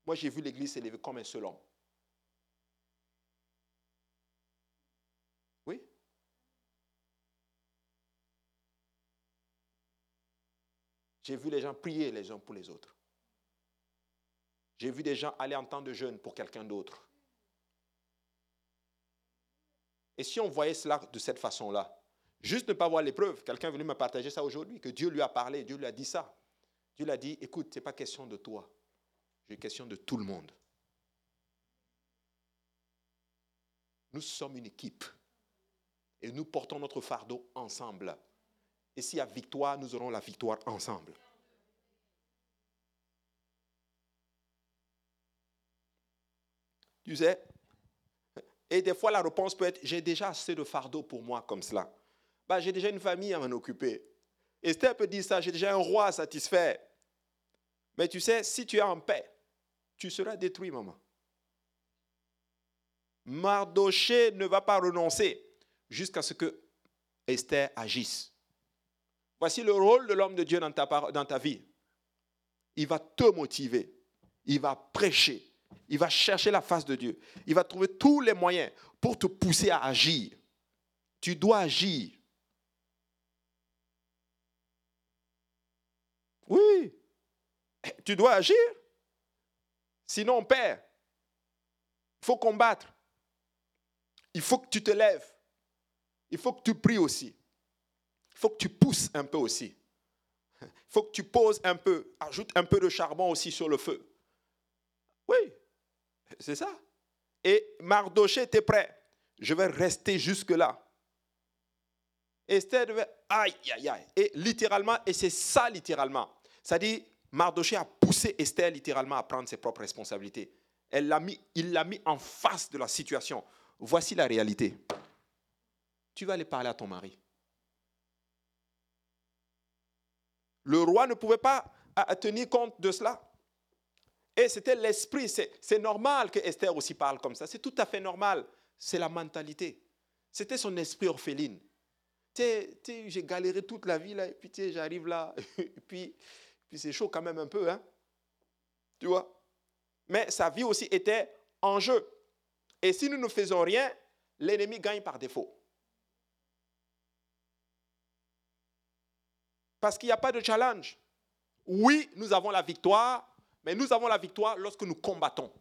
Moi, j'ai vu l'Église s'élever comme un seul homme. Oui? J'ai vu les gens prier les uns pour les autres. J'ai vu des gens aller en temps de jeûne pour quelqu'un d'autre. Et si on voyait cela de cette façon-là, juste ne pas voir l'épreuve, quelqu'un est venu me partager ça aujourd'hui, que Dieu lui a parlé, Dieu lui a dit ça. Dieu lui a dit, écoute, ce n'est pas question de toi, c'est question de tout le monde. Nous sommes une équipe et nous portons notre fardeau ensemble. Et s'il y a victoire, nous aurons la victoire ensemble. Tu sais, et des fois, la réponse peut être, j'ai déjà assez de fardeau pour moi comme cela. Bah, j'ai déjà une famille à m'en occuper. Esther peut dire ça, j'ai déjà un roi à satisfaire. Mais tu sais, si tu es en paix, tu seras détruit, maman. Mardoché ne va pas renoncer jusqu'à ce que Esther agisse. Voici le rôle de l'homme de Dieu dans ta, dans ta vie. Il va te motiver. Il va prêcher. Il va chercher la face de Dieu. Il va trouver tous les moyens pour te pousser à agir. Tu dois agir. Oui. Tu dois agir. Sinon, on perd. Il faut combattre. Il faut que tu te lèves. Il faut que tu pries aussi. Il faut que tu pousses un peu aussi. Il faut que tu poses un peu. Ajoute un peu de charbon aussi sur le feu. Oui, c'est ça. Et Mardoché était prêt. Je vais rester jusque-là. Esther devait, aïe, aïe, aïe. Et littéralement, et c'est ça littéralement. Ça dit, Mardoché a poussé Esther littéralement à prendre ses propres responsabilités. Elle l'a mis, il l'a mis en face de la situation. Voici la réalité. Tu vas aller parler à ton mari. Le roi ne pouvait pas tenir compte de cela. Et c'était l'esprit. C'est normal que Esther aussi parle comme ça. C'est tout à fait normal. C'est la mentalité. C'était son esprit orpheline. J'ai galéré toute la vie, là, et puis j'arrive là, et puis, puis c'est chaud quand même un peu. Hein? Tu vois? Mais sa vie aussi était en jeu. Et si nous ne faisons rien, l'ennemi gagne par défaut. Parce qu'il n'y a pas de challenge. Oui, nous avons la victoire, mais nous avons la victoire lorsque nous combattons.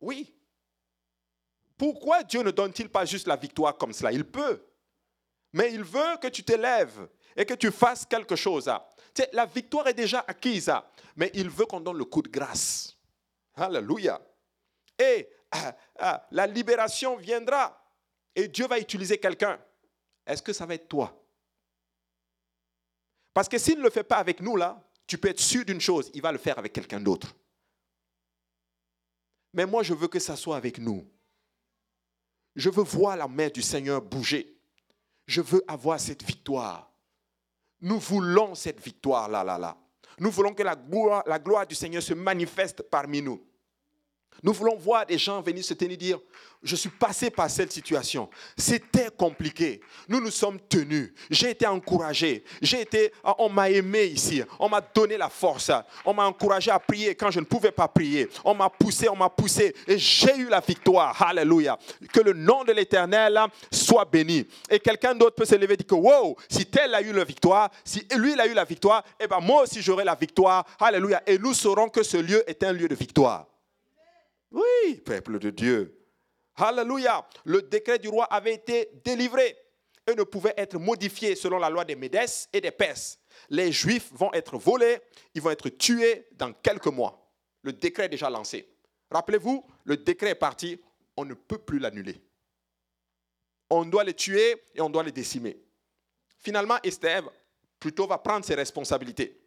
Oui. Pourquoi Dieu ne donne-t-il pas juste la victoire comme cela? Il peut. Mais il veut que tu t'élèves et que tu fasses quelque chose. la victoire est déjà acquise, mais il veut qu'on donne le coup de grâce. Alléluia. Et ah, ah, la libération viendra et Dieu va utiliser quelqu'un. Est-ce que ça va être toi? Parce que s'il ne le fait pas avec nous, là, tu peux être sûr d'une chose, il va le faire avec quelqu'un d'autre. Mais moi, je veux que ça soit avec nous. Je veux voir la main du Seigneur bouger. Je veux avoir cette victoire. Nous voulons cette victoire là, là, là. Nous voulons que la gloire, la gloire du Seigneur se manifeste parmi nous. Nous voulons voir des gens venir se tenir dire, je suis passé par cette situation. C'était compliqué. Nous nous sommes tenus. J'ai été encouragé. J'ai été, on m'a aimé ici. On m'a donné la force. On m'a encouragé à prier quand je ne pouvais pas prier. On m'a poussé, on m'a poussé et j'ai eu la victoire. Alléluia. Que le nom de l'Éternel soit béni. Et quelqu'un d'autre peut se lever et dire que wow, si tel a eu la victoire, si lui a eu la victoire, eh ben moi aussi j'aurai la victoire. Alléluia. Et nous saurons que ce lieu est un lieu de victoire. Oui, peuple de Dieu. Alléluia. Le décret du roi avait été délivré et ne pouvait être modifié selon la loi des Médès et des Perses. Les Juifs vont être volés, ils vont être tués dans quelques mois. Le décret est déjà lancé. Rappelez-vous, le décret est parti, on ne peut plus l'annuler. On doit les tuer et on doit les décimer. Finalement, Esther plutôt va prendre ses responsabilités.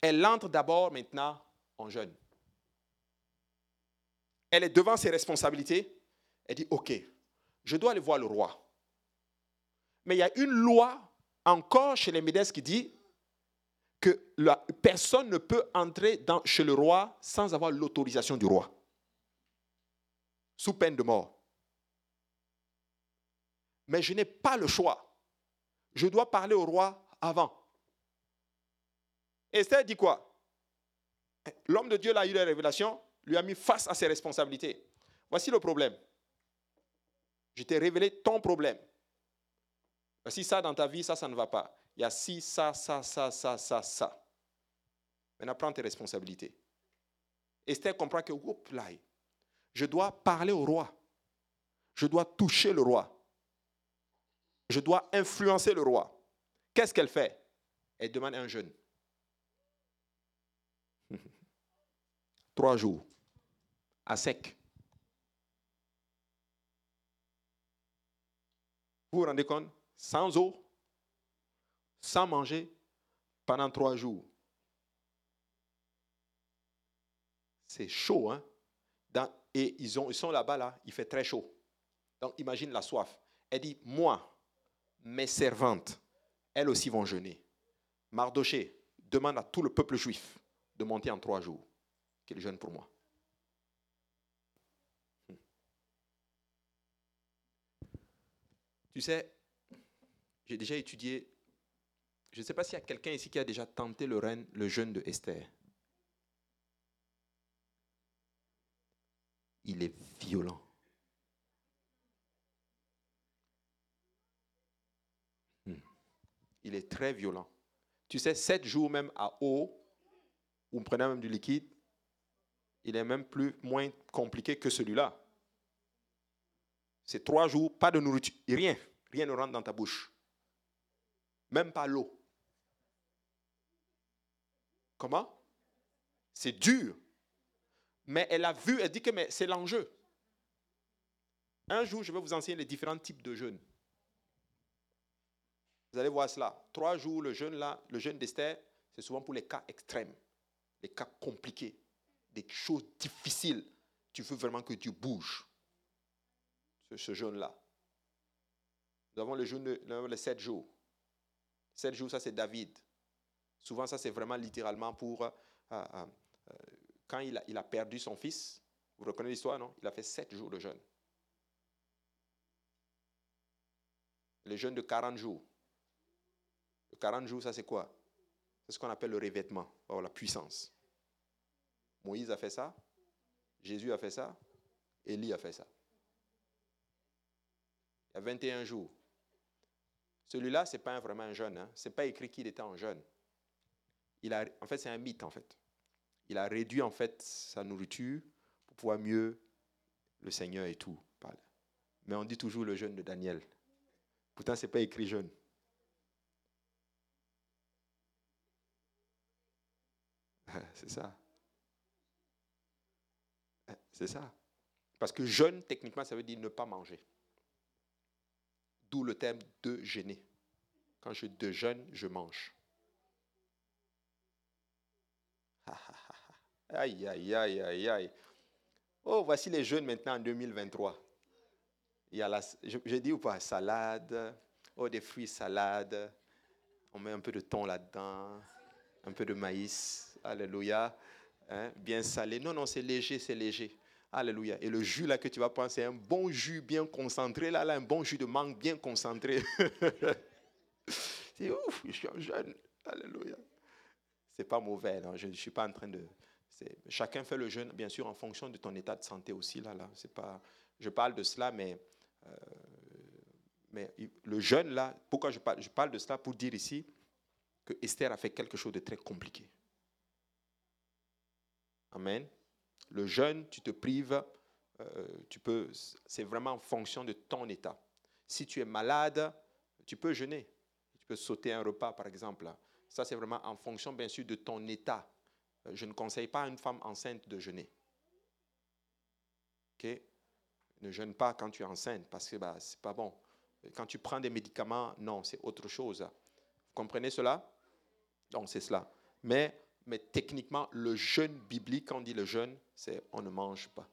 Elle entre d'abord maintenant en jeûne elle est devant ses responsabilités, elle dit, OK, je dois aller voir le roi. Mais il y a une loi encore chez les Médès qui dit que personne ne peut entrer chez le roi sans avoir l'autorisation du roi, sous peine de mort. Mais je n'ai pas le choix. Je dois parler au roi avant. Esther dit quoi? L'homme de Dieu a eu la révélation, lui a mis face à ses responsabilités. Voici le problème. Je t'ai révélé ton problème. Voici ça dans ta vie, ça, ça ne va pas. Il y a ci, ça, ça, ça, ça, ça, ça. Maintenant, prends tes responsabilités. Esther comprend que, là, je dois parler au roi. Je dois toucher le roi. Je dois influencer le roi. Qu'est-ce qu'elle fait? Elle demande un jeûne. Trois jours à sec. Vous vous rendez compte? Sans eau, sans manger, pendant trois jours. C'est chaud, hein? Et ils, ont, ils sont là-bas, là, il fait très chaud. Donc imagine la soif. Elle dit, moi, mes servantes, elles aussi vont jeûner. Mardoché demande à tout le peuple juif de monter en trois jours, qu'il jeûne pour moi. Tu sais, j'ai déjà étudié, je ne sais pas s'il y a quelqu'un ici qui a déjà tenté le, le jeûne de Esther. Il est violent. Hmm. Il est très violent. Tu sais, sept jours même à eau, vous prenez même du liquide, il est même plus moins compliqué que celui-là. C'est trois jours, pas de nourriture, rien. Rien ne rentre dans ta bouche. Même pas l'eau. Comment? C'est dur. Mais elle a vu, elle dit que c'est l'enjeu. Un jour, je vais vous enseigner les différents types de jeûnes. Vous allez voir cela. Trois jours, le jeûne là, le jeûne d'Esther, c'est souvent pour les cas extrêmes, les cas compliqués, des choses difficiles. Tu veux vraiment que Dieu bouge ce jeûne-là. Nous avons le jeûne les sept jours. Sept jours, ça c'est David. Souvent, ça c'est vraiment littéralement pour... Euh, euh, quand il a, perdu son fils, vous reconnaissez l'histoire, non? Il a fait sept jours de jeûne. Le jeûne de 40 jours. Le 40 jours, ça c'est quoi? C'est ce qu'on appelle le revêtement, la puissance. Moïse a fait ça, Jésus a fait ça, Élie a fait ça. Il y a 21 jours. Celui-là, ce n'est pas vraiment un jeûne. Hein. Ce n'est pas écrit qu'il était en jeûne. Il a, en fait, c'est un mythe, en fait. Il a réduit, en fait, sa nourriture pour pouvoir mieux le Seigneur et tout. Mais on dit toujours le jeûne de Daniel. Pourtant, ce n'est pas écrit jeûne. C'est ça. C'est ça. Parce que jeûne, techniquement, ça veut dire ne pas manger. D'où le thème de jeûner. Quand je jeûne, je mange. aïe, aïe, aïe, aïe, aïe. Oh, voici les jeûnes maintenant en 2023. Il y a la, je dis ou pas, salade, oh, des fruits salades. On met un peu de thon là-dedans, un peu de maïs. Alléluia. Hein, bien salé. Non, non, c'est léger, c'est léger. Alléluia. Et le jus là que tu vas prendre, c'est un bon jus bien concentré. Là, là un bon jus de mangue bien concentré. c'est ouf, je suis un jeune. Alléluia. C'est pas mauvais. Je ne suis pas en train de. Chacun fait le jeûne, bien sûr, en fonction de ton état de santé aussi. Là, là. C'est pas, je parle de cela, mais, euh, mais le jeûne, là, pourquoi je parle, je parle de cela Pour dire ici que Esther a fait quelque chose de très compliqué. Amen. Le jeûne, tu te prives, euh, tu peux, c'est vraiment en fonction de ton état. Si tu es malade, tu peux jeûner. Tu peux sauter un repas, par exemple. Ça, c'est vraiment en fonction, bien sûr, de ton état. Euh, je ne conseille pas à une femme enceinte de jeûner. Ok? Ne jeûne pas quand tu es enceinte parce que bah, ce n'est pas bon. Quand tu prends des médicaments, non, c'est autre chose. Vous comprenez cela? Donc, c'est cela. Mais mais techniquement, le jeûne biblique, quand on dit le jeûne, c'est on ne mange pas.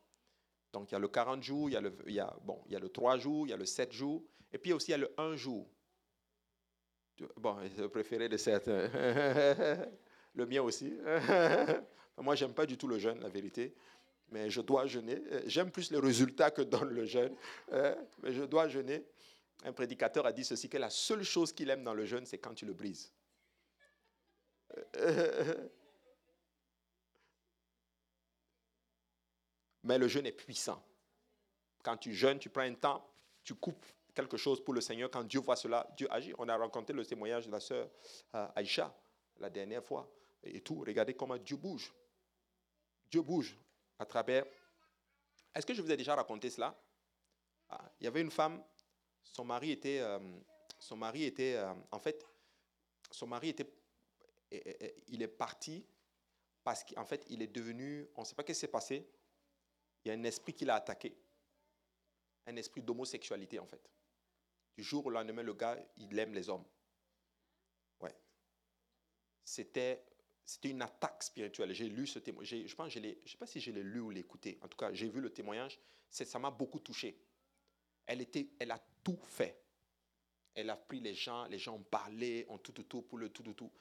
Donc il y a le 40 jours, il y a le, bon, il y a le 3 jours, il y a le 7 jours, et puis aussi il y a le 1 jour. Bon, c'est le préféré de certains. le mien aussi. Moi, j'aime pas du tout le jeûne, la vérité. Mais je dois jeûner. J'aime plus les résultats que donne le jeûne. Mais je dois jeûner. Un prédicateur a dit ceci, que la seule chose qu'il aime dans le jeûne, c'est quand tu le brises. Mais le jeûne est puissant. Quand tu jeûnes, tu prends un temps, tu coupes quelque chose pour le Seigneur. Quand Dieu voit cela, Dieu agit. On a rencontré le témoignage de la sœur euh, Aïcha la dernière fois. Et tout, regardez comment Dieu bouge. Dieu bouge à travers. Est-ce que je vous ai déjà raconté cela? Ah, Il y avait une femme, son mari était, euh, son mari était, euh, en fait, son mari était il est parti parce qu'en fait, il est devenu, on ne sait pas ce qui s'est passé, il y a un esprit qui l'a attaqué. Un esprit d'homosexualité, en fait. Du jour au lendemain, le gars, il aime les hommes. Ouais. C'était, c'était une attaque spirituelle. J'ai lu ce témoignage. Je pense, je ne sais pas si je l'ai lu ou l'écouté. En tout cas, j'ai vu le témoignage. Ça m'a beaucoup touché. Elle, était, elle a tout fait. Elle a pris les gens, les gens ont parlé, ont tout, tout, tout, pour le tout, tout, tout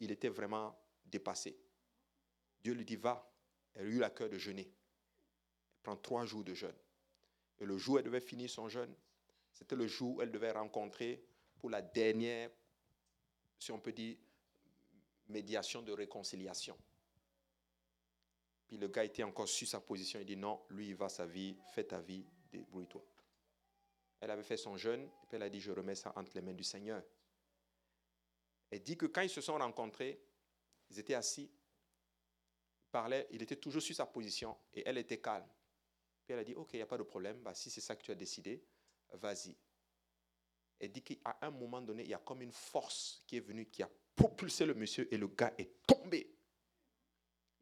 il était vraiment dépassé. Dieu lui dit, va. Elle a eu la cœur de jeûner. Trois jours de jeûne. Et le jour où elle devait finir son jeûne, c'était le jour où elle devait rencontrer pour la dernière, si on peut dire, médiation de réconciliation. Puis le gars était encore sur sa position. Il dit non, lui, il va sa vie, fais ta vie, débrouille-toi. Elle avait fait son jeûne, et puis elle a dit je remets ça entre les mains du Seigneur. Elle dit que quand ils se sont rencontrés, ils étaient assis, ils parlaient, il était toujours sur sa position et elle était calme. Puis elle a dit, OK, il n'y a pas de problème, bah, si c'est ça que tu as décidé, vas-y. Elle dit qu'à un moment donné, il y a comme une force qui est venue, qui a propulsé le monsieur et le gars est tombé.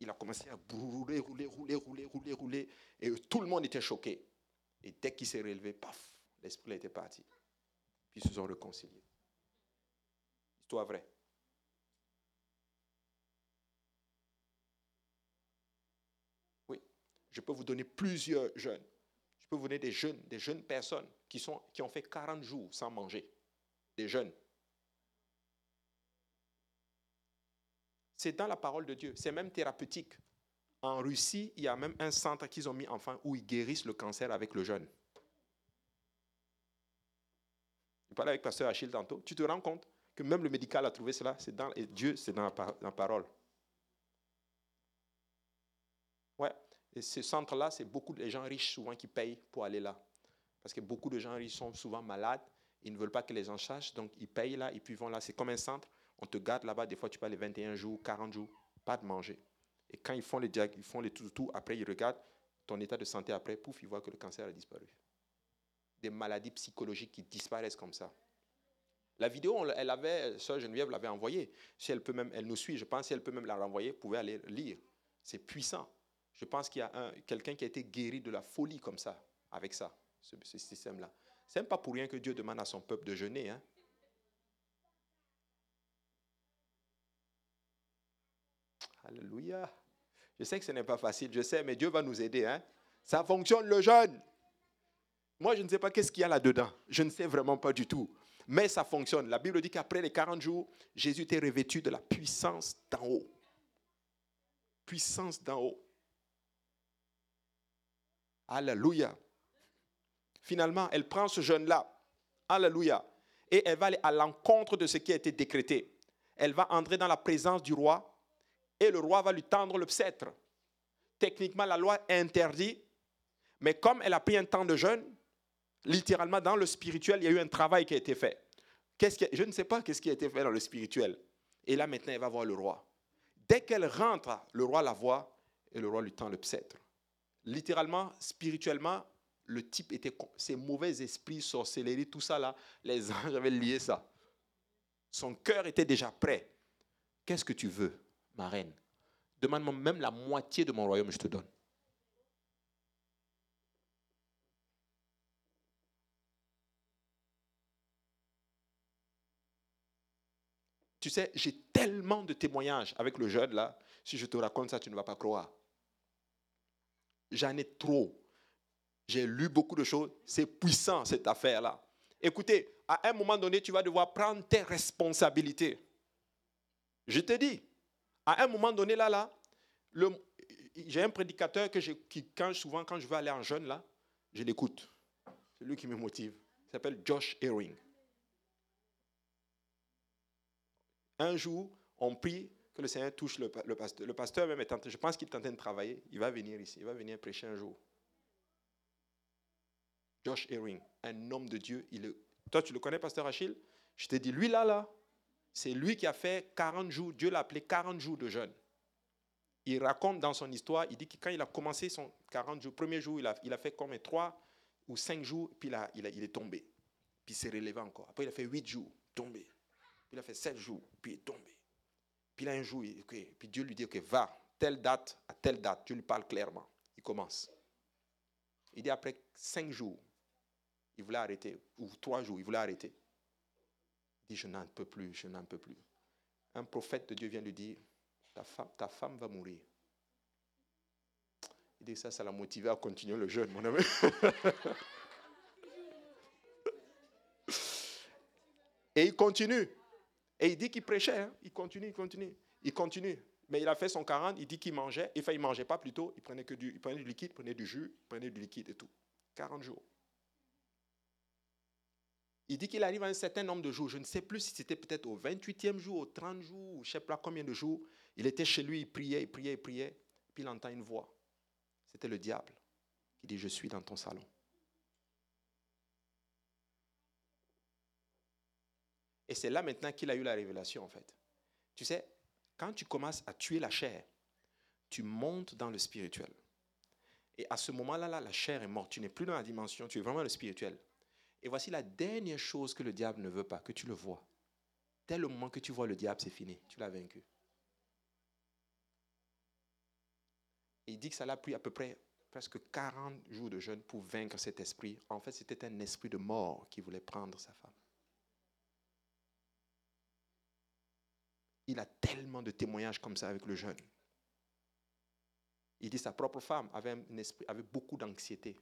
Il a commencé à rouler, rouler, rouler, rouler, rouler, rouler. Et tout le monde était choqué. Et dès qu'il s'est relevé, paf, l'esprit était parti. Puis ils se sont réconciliés histoire vraie. Oui, je peux vous donner plusieurs jeunes. Je peux vous donner des jeunes, des jeunes personnes qui, sont, qui ont fait 40 jours sans manger. Des jeunes. C'est dans la parole de Dieu. C'est même thérapeutique. En Russie, il y a même un centre qu'ils ont mis enfin où ils guérissent le cancer avec le jeûne. Je parlais avec Pasteur Achille tantôt. Tu te rends compte que même le médical a trouvé cela C'est dans Dieu, c'est dans la parole. Ouais. Et ce centre-là, c'est beaucoup de gens riches souvent qui payent pour aller là. Parce que beaucoup de gens riches sont souvent malades. Ils ne veulent pas que les gens sachent. Donc, ils payent là et puis vont là. C'est comme un centre. On te garde là-bas. Des fois, tu passes les 21 jours, 40 jours, pas de manger. Et quand ils font les, ils font les tout, tout, après, ils regardent ton état de santé après. Pouf, ils voient que le cancer a disparu. Des maladies psychologiques qui disparaissent comme ça. La vidéo, elle avait, Sœur Geneviève l'avait envoyée. Si elle peut même, elle nous suit, je pense, si elle peut même la renvoyer, vous pouvez aller lire. C'est puissant. Je pense qu'il y a quelqu'un qui a été guéri de la folie comme ça, avec ça, ce, système-là. C'est même pas pour rien que Dieu demande à son peuple de jeûner. Hein. Alléluia. Je sais que ce n'est pas facile, je sais, mais Dieu va nous aider. Hein. Ça fonctionne le jeûne. Moi, je ne sais pas qu'est-ce qu'il y a là-dedans. Je ne sais vraiment pas du tout. Mais ça fonctionne. La Bible dit qu'après les 40 jours, Jésus était revêtu de la puissance d'en haut. Puissance d'en haut. Alléluia. Finalement, elle prend ce jeune-là. Alléluia. Et elle va aller à l'encontre de ce qui a été décrété. Elle va entrer dans la présence du roi et le roi va lui tendre le sceptre. Techniquement, la loi interdit, mais comme elle a pris un temps de jeûne, littéralement dans le spirituel, il y a eu un travail qui a été fait. Je ne sais pas qu'est-ce qui a été fait dans le spirituel. Et là, maintenant, elle va voir le roi. Dès qu'elle rentre, le roi la voit et le roi lui tend le sceptre littéralement, spirituellement, le type était, ces mauvais esprits, sorcellerie, tout ça là, les anges avaient lié ça. Son cœur était déjà prêt. Qu'est-ce que tu veux, ma reine? Demande-moi même la moitié de mon royaume, je te donne. Tu sais, j'ai tellement de témoignages avec le jeune là. Si je te raconte ça, tu ne vas pas croire j'en ai trop. J'ai lu beaucoup de choses. C'est puissant, cette affaire-là. Écoutez, à un moment donné, tu vas devoir prendre tes responsabilités. Je te dis, à un moment donné, là, là, j'ai un prédicateur que qui, souvent, quand je veux aller en jeûne, là, je l'écoute. C'est lui qui me motive. Il s'appelle Josh Herring. Un jour, on prie que le Seigneur touche le, pasteur. Le pasteur même est je pense qu'il est en train de travailler, il va venir ici, il va venir prêcher un jour. Josh Herring, un homme de Dieu, toi tu le connais, pasteur Achille? Je t'ai dit, lui là, là, c'est lui qui a fait 40 jours, Dieu l'a appelé 40 jours de jeûne. Il raconte dans son histoire, il dit que quand il a commencé son 40 jours, premier jour, il a, il a fait comme 3 ou 5 jours, puis il, il, il est tombé. Puis il s'est relevé encore. Après, il a fait 8 jours, tombé. Il a fait 7 jours, puis il est tombé. Puis là, un jour, puis Dieu lui dit, OK, va, telle date à telle date. Dieu lui parle clairement. Il commence. Il dit, après cinq jours, il voulait arrêter, ou trois jours, il voulait arrêter. Il dit, je n'en peux plus, je n'en peux plus. Un prophète de Dieu vient lui dire, ta femme, ta femme va mourir. Il dit, ça, ça l'a motivé à continuer le jeûne, mon ami. Et il continue. Et il dit qu'il prêchait, hein. il continue, il continue, il continue. Mais il a fait son 40, il dit qu'il mangeait, enfin il ne mangeait pas plutôt, il prenait, que du, il du liquide, il prenait du jus, il prenait du liquide et tout. 40 jours. Il dit qu'il arrive à un certain nombre de jours, je ne sais plus si c'était peut-être au 28e jour, au 30 jours, ou je ne sais pas combien de jours. Il était chez lui, il priait, il priait, il priait, puis il entend une voix. C'était le diable qui dit, je suis dans ton salon. Et c'est là maintenant qu'il a eu la révélation, en fait. Tu sais, quand tu commences à tuer la chair, tu montes dans le spirituel. Et à ce moment-là, là, la chair est morte. Tu n'es plus dans la dimension, tu es vraiment le spirituel. Et voici la dernière chose que le diable ne veut pas, que tu le vois. Dès le moment que tu vois le diable, c'est fini. Tu l'as vaincu. Il dit que ça l'a pris à peu près presque 40 jours de jeûne pour vaincre cet esprit. En fait, c'était un esprit de mort qui voulait prendre sa femme. Il a tellement de témoignages comme ça avec le jeune. Il dit sa propre femme avait, un esprit, avait beaucoup d'anxiété.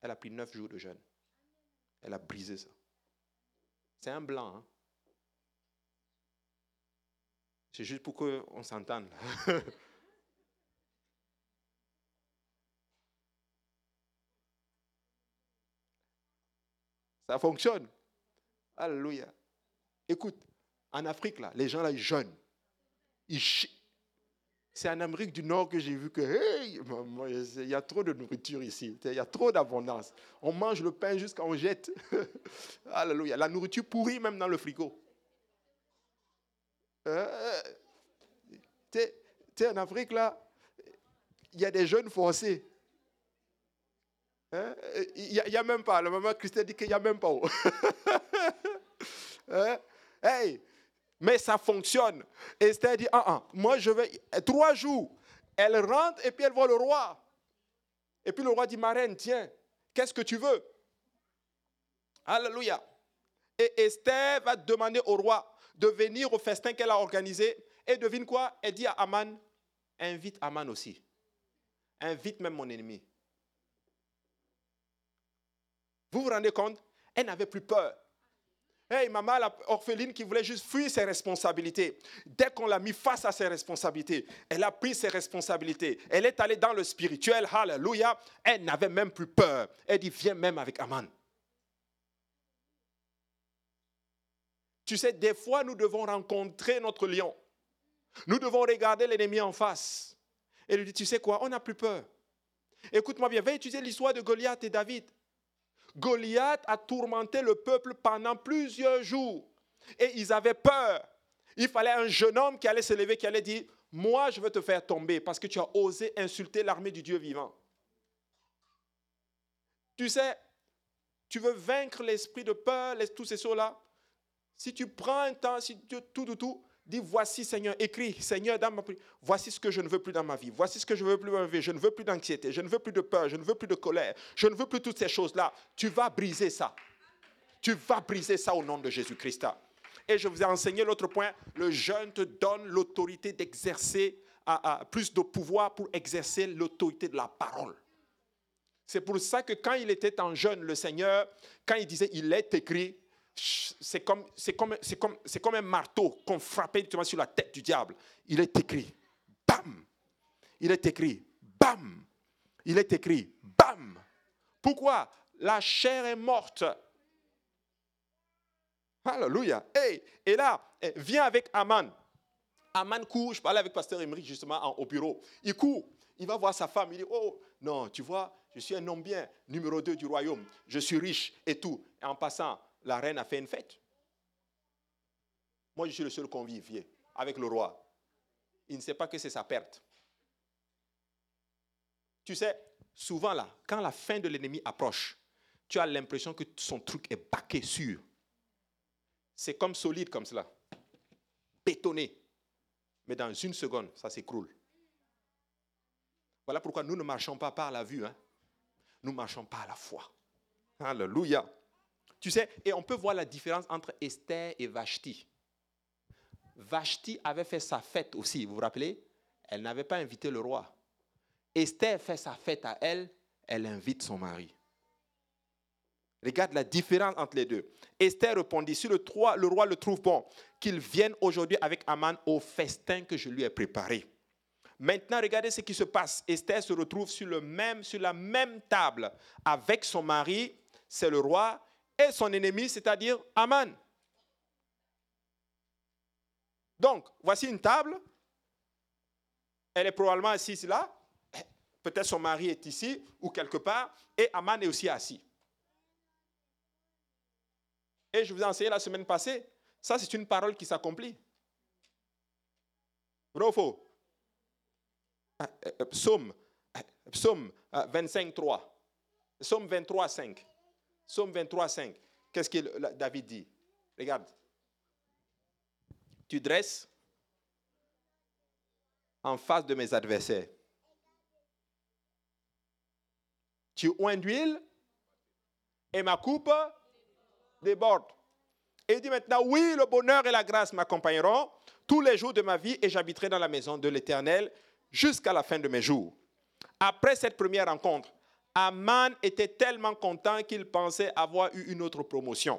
Elle a pris neuf jours de jeûne. Elle a brisé ça. C'est un blanc. Hein? C'est juste pour qu'on s'entende. Ça fonctionne. Alléluia. Écoute, en Afrique, là, les gens là, ils jeûnent. C'est en Amérique du Nord que j'ai vu que, il y a trop de nourriture ici. Il y a trop d'abondance. On mange le pain jusqu'à on jette. Alléluia. La nourriture pourrit même dans le frigo. Euh, tu sais, en Afrique, là, il y a des jeunes forcés. Hein? Il n'y a, même pas. La maman Christine dit qu'il n'y a même pas. hein? Hey, mais ça fonctionne. Esther dit, ah, ah, moi je vais, trois jours, elle rentre et puis elle voit le roi. Et puis le roi dit, ma reine, tiens, qu'est-ce que tu veux? Alléluia. Et Esther va demander au roi de venir au festin qu'elle a organisé. Et devine quoi? Elle dit à Aman, invite Aman aussi. Invite même mon ennemi. Vous vous rendez compte? Elle n'avait plus peur. Hey, maman, la orpheline qui voulait juste fuir ses responsabilités. Dès qu'on l'a mis face à ses responsabilités, elle a pris ses responsabilités. Elle est allée dans le spirituel. Hallelujah. Elle n'avait même plus peur. Elle dit, viens même avec Aman. Tu sais, des fois, nous devons rencontrer notre lion. Nous devons regarder l'ennemi en face. Et lui dire, tu sais quoi, on n'a plus peur. Écoute-moi bien, va étudier l'histoire de Goliath et David. Goliath a tourmenté le peuple pendant plusieurs jours. Et ils avaient peur. Il fallait un jeune homme qui allait se lever, qui allait dire, moi je veux te faire tomber parce que tu as osé insulter l'armée du Dieu vivant. Tu sais, tu veux vaincre l'esprit de peur, tous ces choses-là. Si tu prends un temps, si tu tout, tout, tout, Dis, voici Seigneur, écris, Seigneur, dans ma voici ce que je ne veux plus dans ma vie, voici ce que je ne veux plus dans ma vie, je ne veux plus d'anxiété, je ne veux plus de peur, je ne veux plus de colère, je ne veux plus toutes ces choses-là. Tu vas briser ça. Tu vas briser ça au nom de Jésus-Christ. Et je vous ai enseigné l'autre point, le jeûne te donne l'autorité d'exercer plus de pouvoir pour exercer l'autorité de la parole. C'est pour ça que quand il était en jeûne, le Seigneur, quand il disait, il est écrit, c'est comme, comme, comme, comme un marteau qu'on frappait sur la tête du diable. Il est écrit, bam. Il est écrit, bam. Il est écrit, bam. Pourquoi La chair est morte? Alléluia. Hey, et là, eh, viens avec Aman. Aman court, je parlais avec Pasteur Emery justement au bureau. Il court, il va voir sa femme, il dit, oh, non, tu vois, je suis un homme bien, numéro 2 du royaume, je suis riche et tout. Et en passant, la reine a fait une fête. Moi, je suis le seul convive avec le roi. Il ne sait pas que c'est sa perte. Tu sais, souvent là, quand la fin de l'ennemi approche, tu as l'impression que son truc est baqué sûr. C'est comme solide comme cela, bétonné. Mais dans une seconde, ça s'écroule. Voilà pourquoi nous ne marchons pas par la vue. Hein. Nous marchons pas à la foi. Alléluia. Tu sais, et on peut voir la différence entre Esther et Vashti. Vashti avait fait sa fête aussi, vous vous rappelez? Elle n'avait pas invité le roi. Esther fait sa fête à elle, elle invite son mari. Regarde la différence entre les deux. Esther répondit, si le, le roi le trouve bon, qu'il vienne aujourd'hui avec Aman au festin que je lui ai préparé. Maintenant, regardez ce qui se passe. Esther se retrouve sur, le même, sur la même table avec son mari, c'est le roi, et son ennemi, c'est-à-dire Aman. Donc, voici une table. Elle est probablement assise là. Peut-être son mari est ici ou quelque part. Et Aman est aussi assis. Et je vous ai enseigné la semaine passée, ça c'est une parole qui s'accomplit. Faux euh, euh, Psaume, euh, Psaume 25, 3. Psaume 23, 5. Psaume 23, 5. Qu'est-ce que David dit? Regarde. Tu dresses en face de mes adversaires. Tu oins d'huile et ma coupe déborde. Et il dit maintenant, oui, le bonheur et la grâce m'accompagneront tous les jours de ma vie et j'habiterai dans la maison de l'Éternel jusqu'à la fin de mes jours. Après cette première rencontre, Aman était tellement content qu'il pensait avoir eu une autre promotion.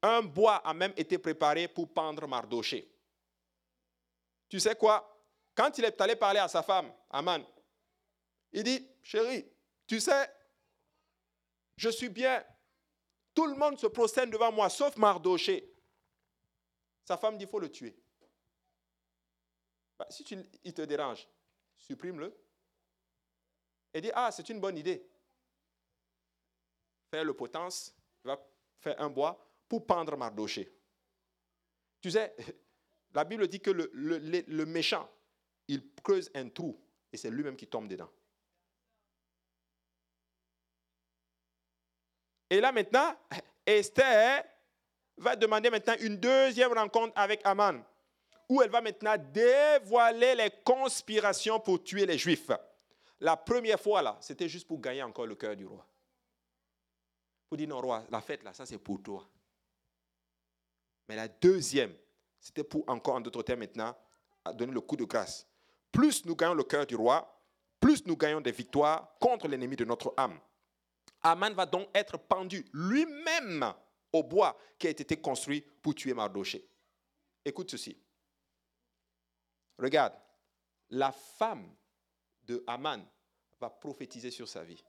Un bois a même été préparé pour pendre Mardoché. tu sais quoi? Quand il est allé parler à sa femme, Aman, il dit, chérie, tu sais, je suis bien. Tout le monde se prosterne devant moi, sauf Mardoché. Sa femme dit, il faut le tuer. Bah, si tu, il te dérange, supprime-le. Et dit, ah, c'est une bonne idée. Faire le potence, va faire un bois pour pendre Mardoché. Tu sais, la Bible dit que le, le méchant, il creuse un trou et c'est lui-même qui tombe dedans. Et là maintenant, Esther va demander maintenant une deuxième rencontre avec Aman, où elle va maintenant dévoiler les conspirations pour tuer les Juifs. La première fois, là, c'était juste pour gagner encore le cœur du roi. Pour dire, non, roi, la fête, là, ça c'est pour toi. Mais la deuxième, c'était pour encore, en d'autres termes maintenant, donner le coup de grâce. Plus nous gagnons le cœur du roi, plus nous gagnons des victoires contre l'ennemi de notre âme. Aman va donc être pendu lui-même au bois qui a été construit pour tuer Mardoché. Écoute ceci. Regarde, la femme de Aman va prophétiser sur sa vie.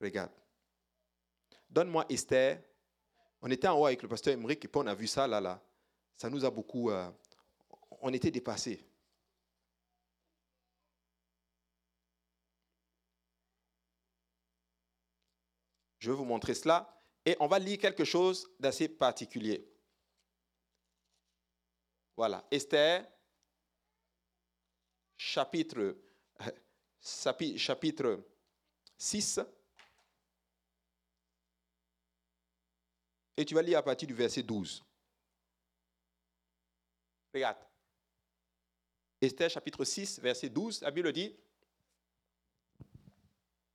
Regarde. Donne-moi Esther. On était en haut avec le pasteur Emmerich et puis on a vu ça là, là. Ça nous a beaucoup... Euh, on était dépassés. Je vais vous montrer cela et on va lire quelque chose d'assez particulier. Voilà, Esther, chapitre, chapitre 6. Et tu vas lire à partir du verset 12. Regarde. Esther chapitre 6, verset 12, la Bible dit,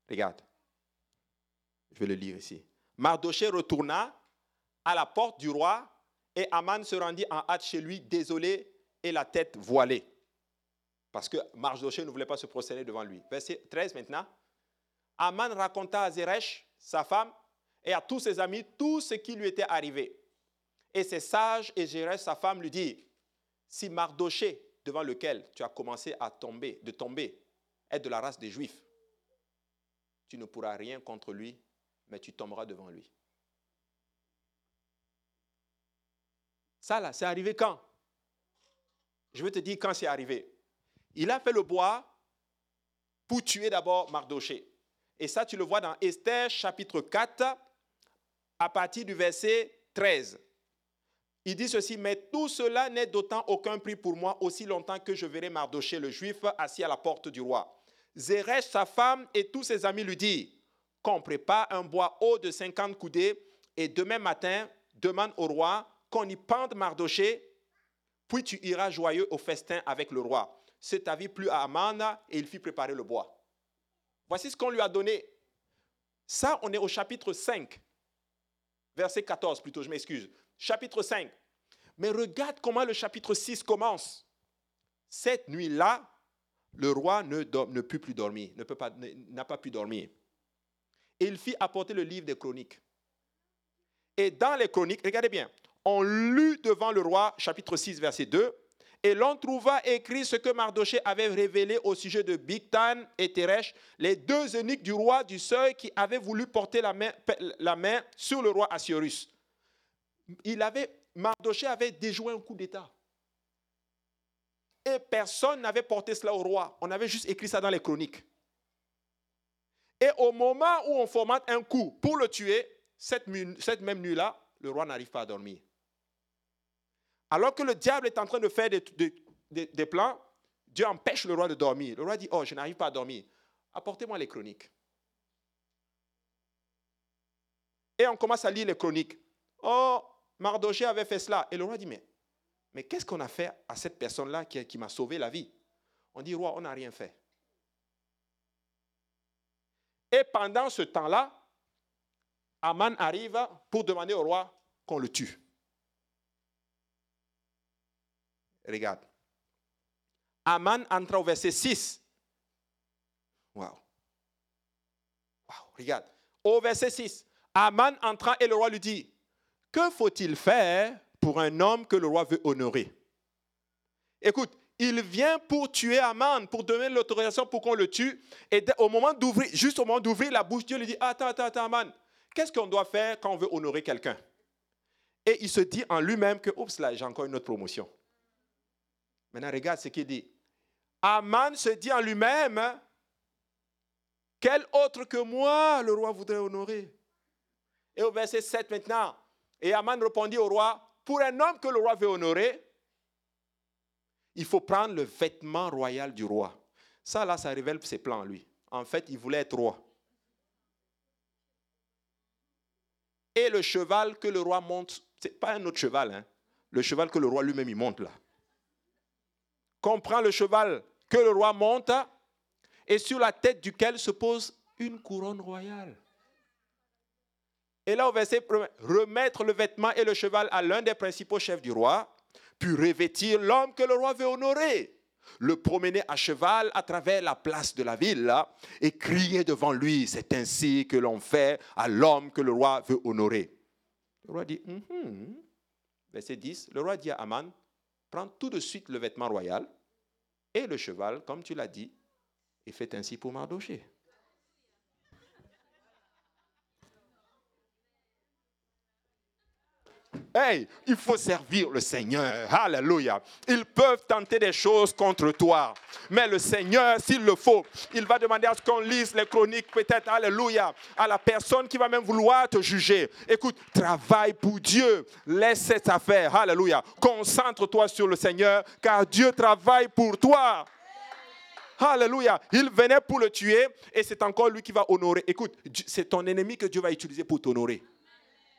regarde, je vais le lire ici. Mardoché retourna à la porte du roi et Aman se rendit en hâte chez lui, désolé et la tête voilée. Parce que Mardoché ne voulait pas se prosterner devant lui. Verset 13 maintenant. Aman raconta à Zeresh, sa femme, et à tous ses amis tout ce qui lui était arrivé. Et ses sages et Zeresh, sa femme, lui dit Si Mardoché, devant lequel tu as commencé à tomber, de tomber, est de la race des Juifs, tu ne pourras rien contre lui mais tu tomberas devant lui. Ça, là, c'est arrivé quand? Je vais te dire quand c'est arrivé. Il a fait le bois pour tuer d'abord Mardoché. Et ça, tu le vois dans Esther chapitre 4, à partir du verset 13. Il dit ceci, mais tout cela n'est d'autant aucun prix pour moi aussi longtemps que je verrai Mardoché le juif assis à la porte du roi. Zeresh, sa femme et tous ses amis lui disent, qu'on prépare un bois haut de 50 coudées et demain matin, demande au roi qu'on y pende Mardoché, puis tu iras joyeux au festin avec le roi. C'est avis plus à Amana et il fit préparer le bois. Voici ce qu'on lui a donné. Ça, on est au chapitre 5, verset 14 plutôt, je m'excuse. Chapitre 5. Mais regarde comment le chapitre 6 commence. Cette nuit-là, le roi ne, ne put plus dormir, n'a pas pu dormir et il fit apporter le livre des chroniques. Et dans les chroniques, regardez bien, on lut devant le roi, chapitre 6, verset 2, et l'on trouva écrit ce que Mardoché avait révélé au sujet de Bigtan et Teresh, les deux eunuques du roi du seuil qui avaient voulu porter la main, sur le roi Assyrius. Il avait, Mardoché avait déjoué un coup d'État. Et personne n'avait porté cela au roi. On avait juste écrit ça dans les chroniques. Et au moment où on formate un coup pour le tuer, cette, même nuit-là, le roi n'arrive pas à dormir. Alors que le diable est en train de faire des, plans, Dieu empêche le roi de dormir. Le roi dit, oh, je n'arrive pas à dormir. Apportez-moi les chroniques. Et on commence à lire les chroniques. Oh, Mardoché avait fait cela. Et le roi dit, mais, qu'est-ce qu'on a fait à cette personne-là qui, qui m'a sauvé la vie? On dit, roi, on n'a rien fait. Et pendant ce temps-là, Aman arrive pour demander au roi qu'on le tue. Regarde. Aman entra au verset 6. Waouh. Waouh, regarde. Au verset 6, Aman entra et le roi lui dit Que faut-il faire pour un homme que le roi veut honorer? Écoute, il vient pour tuer Aman, pour donner l'autorisation pour qu'on le tue. Et au moment d'ouvrir, juste au moment d'ouvrir la bouche, Dieu lui dit Attends, attends, attends, Aman, qu'est-ce qu'on doit faire quand on veut honorer quelqu'un? Et il se dit en lui-même que, oups, là, j'ai encore une autre promotion. Maintenant, regarde ce qu'il dit. Aman se dit en lui-même Quel autre que moi le roi voudrait honorer? Et au verset 7 maintenant, et Aman répondit au roi Pour un homme que le roi veut honorer, il faut prendre le vêtement royal du roi. Ça, là, ça révèle ses plans, lui. En fait, il voulait être roi. Et le cheval que le roi monte, ce n'est pas un autre cheval, hein. le cheval que le roi lui-même il monte là. Comprend le cheval que le roi monte et sur la tête duquel se pose une couronne royale. Et là, au verset, remettre le vêtement et le cheval à l'un des principaux chefs du roi, puis revêtir l'homme que le roi veut honorer, le promener à cheval à travers la place de la ville et crier devant lui, c'est ainsi que l'on fait à l'homme que le roi veut honorer. Le roi dit, mm-hmm. verset 10, le roi dit à Aman, prends tout de suite le vêtement royal et le cheval, comme tu l'as dit, et fais ainsi pour Mardoché. Hey, il faut servir le Seigneur. Alléluia. Ils peuvent tenter des choses contre toi. Mais le Seigneur, s'il le faut, il va demander à ce qu'on lise les chroniques, peut-être, Alléluia, à la personne qui va même vouloir te juger. Écoute, travaille pour Dieu. Laisse cette affaire. Alléluia. Concentre-toi sur le Seigneur, car Dieu travaille pour toi. Alléluia. Il venait pour le tuer et c'est encore lui qui va honorer. Écoute, c'est ton ennemi que Dieu va utiliser pour t'honorer.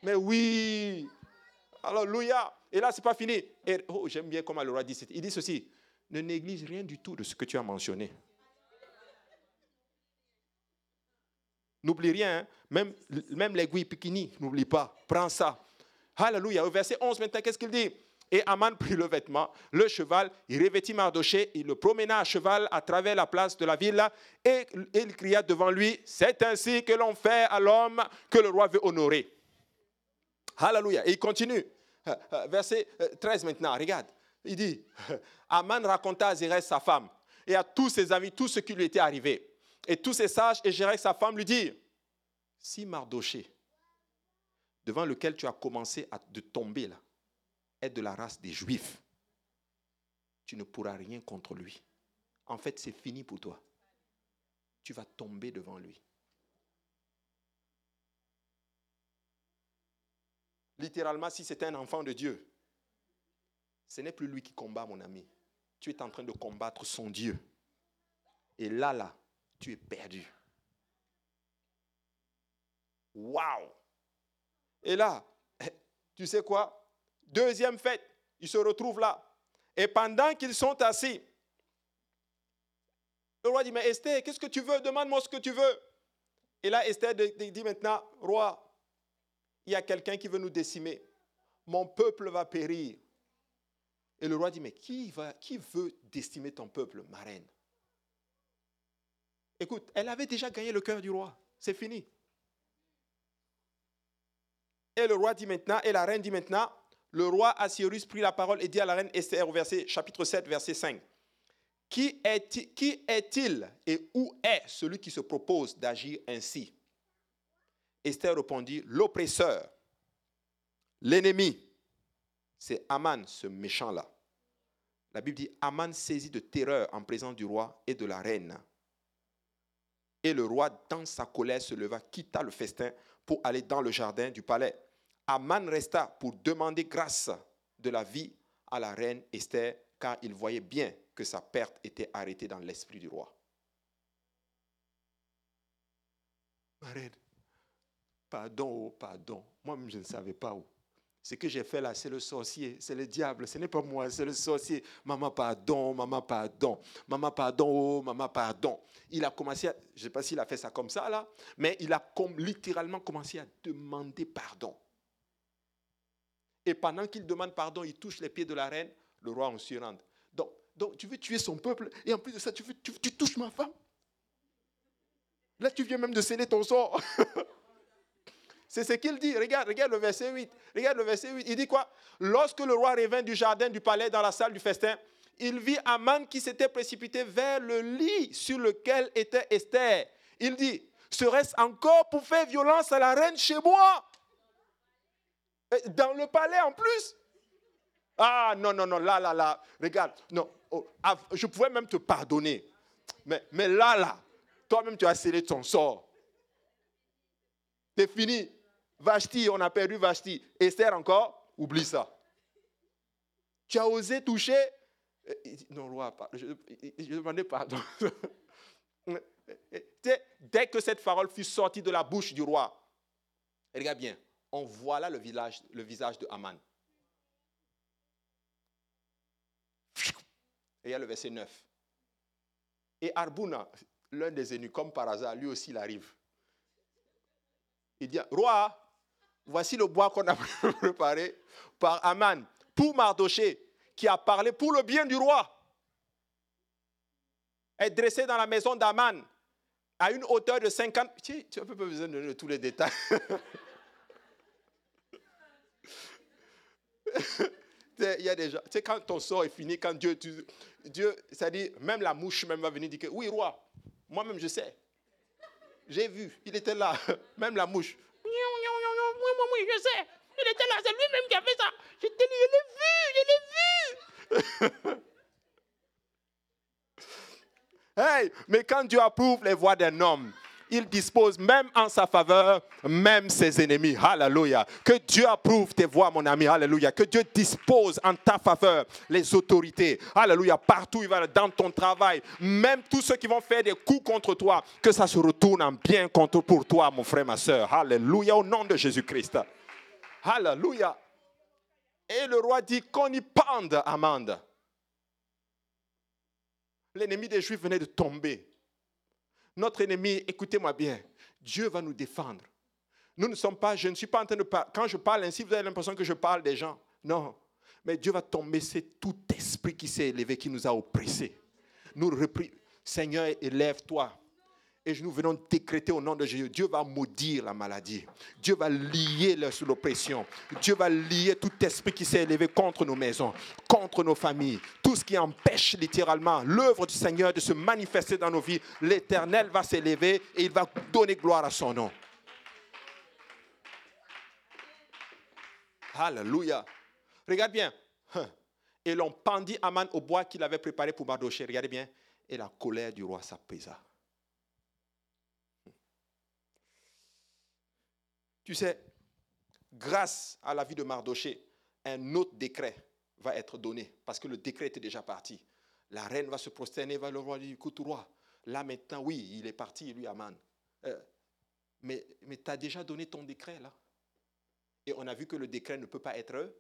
Mais oui, Alléluia. Et là, ce n'est pas fini. Et, oh, j'aime bien comment le roi dit. Il dit ceci. Ne néglige rien du tout de ce que tu as mentionné. N'oublie rien. Hein. Même, même l'aiguille pikini, n'oublie pas. Prends ça. Alléluia. Au verset 11 maintenant, qu'est-ce qu'il dit? Et Aman prit le vêtement, le cheval, il revêtit Mardoché, il le promena à cheval à travers la place de la ville, et il cria devant lui, c'est ainsi que l'on fait à l'homme que le roi veut honorer. Alléluia. Et il continue. Euh, verset 13 euh, maintenant, regarde. Il dit, Aman raconta à Zérès sa femme et à tous ses amis tout ce qui lui était arrivé. Et tous ses sages et Zérès sa femme lui dit, si Mardoché, devant lequel tu as commencé à de tomber là, est de la race des Juifs, tu ne pourras rien contre lui. En fait, c'est fini pour toi. Tu vas tomber devant lui. Littéralement, si c'est un enfant de Dieu, ce n'est plus lui qui combat, mon ami. Tu es en train de combattre son Dieu. Et là, là, tu es perdu. Waouh! Et là, tu sais quoi? Deuxième fête, ils se retrouvent là. Et pendant qu'ils sont assis, le roi dit, mais Esther, qu'est-ce que tu veux? Demande-moi ce que tu veux. Et là, Esther dit maintenant, roi, il y a quelqu'un qui veut nous décimer. Mon peuple va périr. Et le roi dit, mais qui, veut décimer ton peuple, ma reine? Écoute, elle avait déjà gagné le cœur du roi. C'est fini. Et le roi dit maintenant, et la reine dit maintenant, le roi Assyrus prit la parole et dit à la reine Esther au verset, chapitre 7, verset 5. Qui est-il et où est celui qui se propose d'agir ainsi? Esther répondit, l'oppresseur, l'ennemi, c'est Aman, ce méchant-là. La Bible dit, Aman saisit de terreur en présence du roi et de la reine. Et le roi, dans sa colère, se leva, quitta le festin pour aller dans le jardin du palais. Aman resta pour demander grâce de la vie à la reine Esther, car il voyait bien que sa perte était arrêtée dans l'esprit du roi. Pardon, oh, pardon. Moi-même, je ne savais pas où. Ce que j'ai fait là, c'est le sorcier, c'est le diable, ce n'est pas moi, c'est le sorcier. Maman, pardon, maman, pardon, maman, pardon, oh, maman, pardon. Il a commencé, à, je ne sais pas s'il a fait ça comme ça là, mais il a littéralement commencé à demander pardon. Et pendant qu'il demande pardon, il touche les pieds de la reine, le roi en s'y rend. Donc, donc, tu veux tuer son peuple et en plus de ça, tu, veux, tu touches ma femme Là, tu viens même de sceller ton sort. C'est ce qu'il dit. Regarde, regarde le verset 8. Regarde le verset 8. Il dit quoi? Lorsque le roi revint du jardin du palais dans la salle du festin, il vit Aman qui s'était précipité vers le lit sur lequel était Esther. Il dit, serait-ce encore pour faire violence à la reine chez moi? Dans le palais en plus? Ah non, non, non, là, là, là, regarde, non, oh, je pouvais même te pardonner. Mais, mais là, là, toi-même, tu as scellé ton sort. C'est fini. Vashti, on a perdu Vashti. Esther encore, oublie ça. Tu as osé toucher. Non, roi, je, je demandais pardon. Dès que cette parole fut sortie de la bouche du roi, regarde bien, on voit là le visage de Haman. Et il y a le verset 9. Et Arbouna, l'un des ennemis, comme par hasard, lui aussi, il arrive. Il dit, roi, voici le bois qu'on a préparé par Aman pour Mardoché, qui a parlé pour le bien du roi. Est dressé dans la maison d'Aman à une hauteur de 50... Tu n'as pas besoin de donner tous les détails. il y a des gens, tu sais, quand ton sort est fini, quand Dieu, Dieu, c'est-à-dire, même la mouche même va venir dire que, oui, roi, moi-même je sais. J'ai vu, il était là, même la mouche. Oui, oui, je sais. Il était là, c'est lui-même qui a fait ça. Je l'ai vu, je l'ai vu. hey, mais quand Dieu approuve les voix d'un homme, il dispose même en sa faveur, même ses ennemis. Alléluia. Que Dieu approuve tes voix, mon ami. Alléluia. Que Dieu dispose en ta faveur les autorités. Alléluia. Partout il va, dans ton travail, même tous ceux qui vont faire des coups contre toi, que ça se retourne en bien contre pour toi, mon frère, ma soeur. Alléluia. Au nom de Jésus-Christ. Alléluia. Et le roi dit qu'on y pende Amande. L'ennemi des Juifs venait de tomber. Notre ennemi, écoutez-moi bien, Dieu va nous défendre. Nous ne sommes pas, je ne suis pas en train de parler, quand je parle ainsi, vous avez l'impression que je parle des gens. Non. Mais Dieu va tomber c'est tout esprit qui s'est élevé, qui nous a oppressés. Nous repris, Seigneur, élève-toi. Et nous venons décréter au nom de Jésus, Dieu va maudire la maladie. Dieu va lier l'oppression. Dieu va lier tout esprit qui s'est élevé contre nos maisons, contre nos familles. Tout ce qui empêche littéralement l'œuvre du Seigneur de se manifester dans nos vies. L'Éternel va s'élever et il va donner gloire à son nom. Alléluia. Regarde bien. Et l'on pendit Aman au bois qu'il avait préparé pour Mardoché. Regardez bien. Et la colère du roi s'apaisa. Tu sais, grâce à la vie de Mardoché, un autre décret va être donné, parce que le décret était déjà parti. La reine va se prosterner vers le roi du écoute roi, là maintenant, oui, il est parti, lui, Aman. Euh, mais mais tu as déjà donné ton décret, là. Et on a vu que le décret ne peut pas être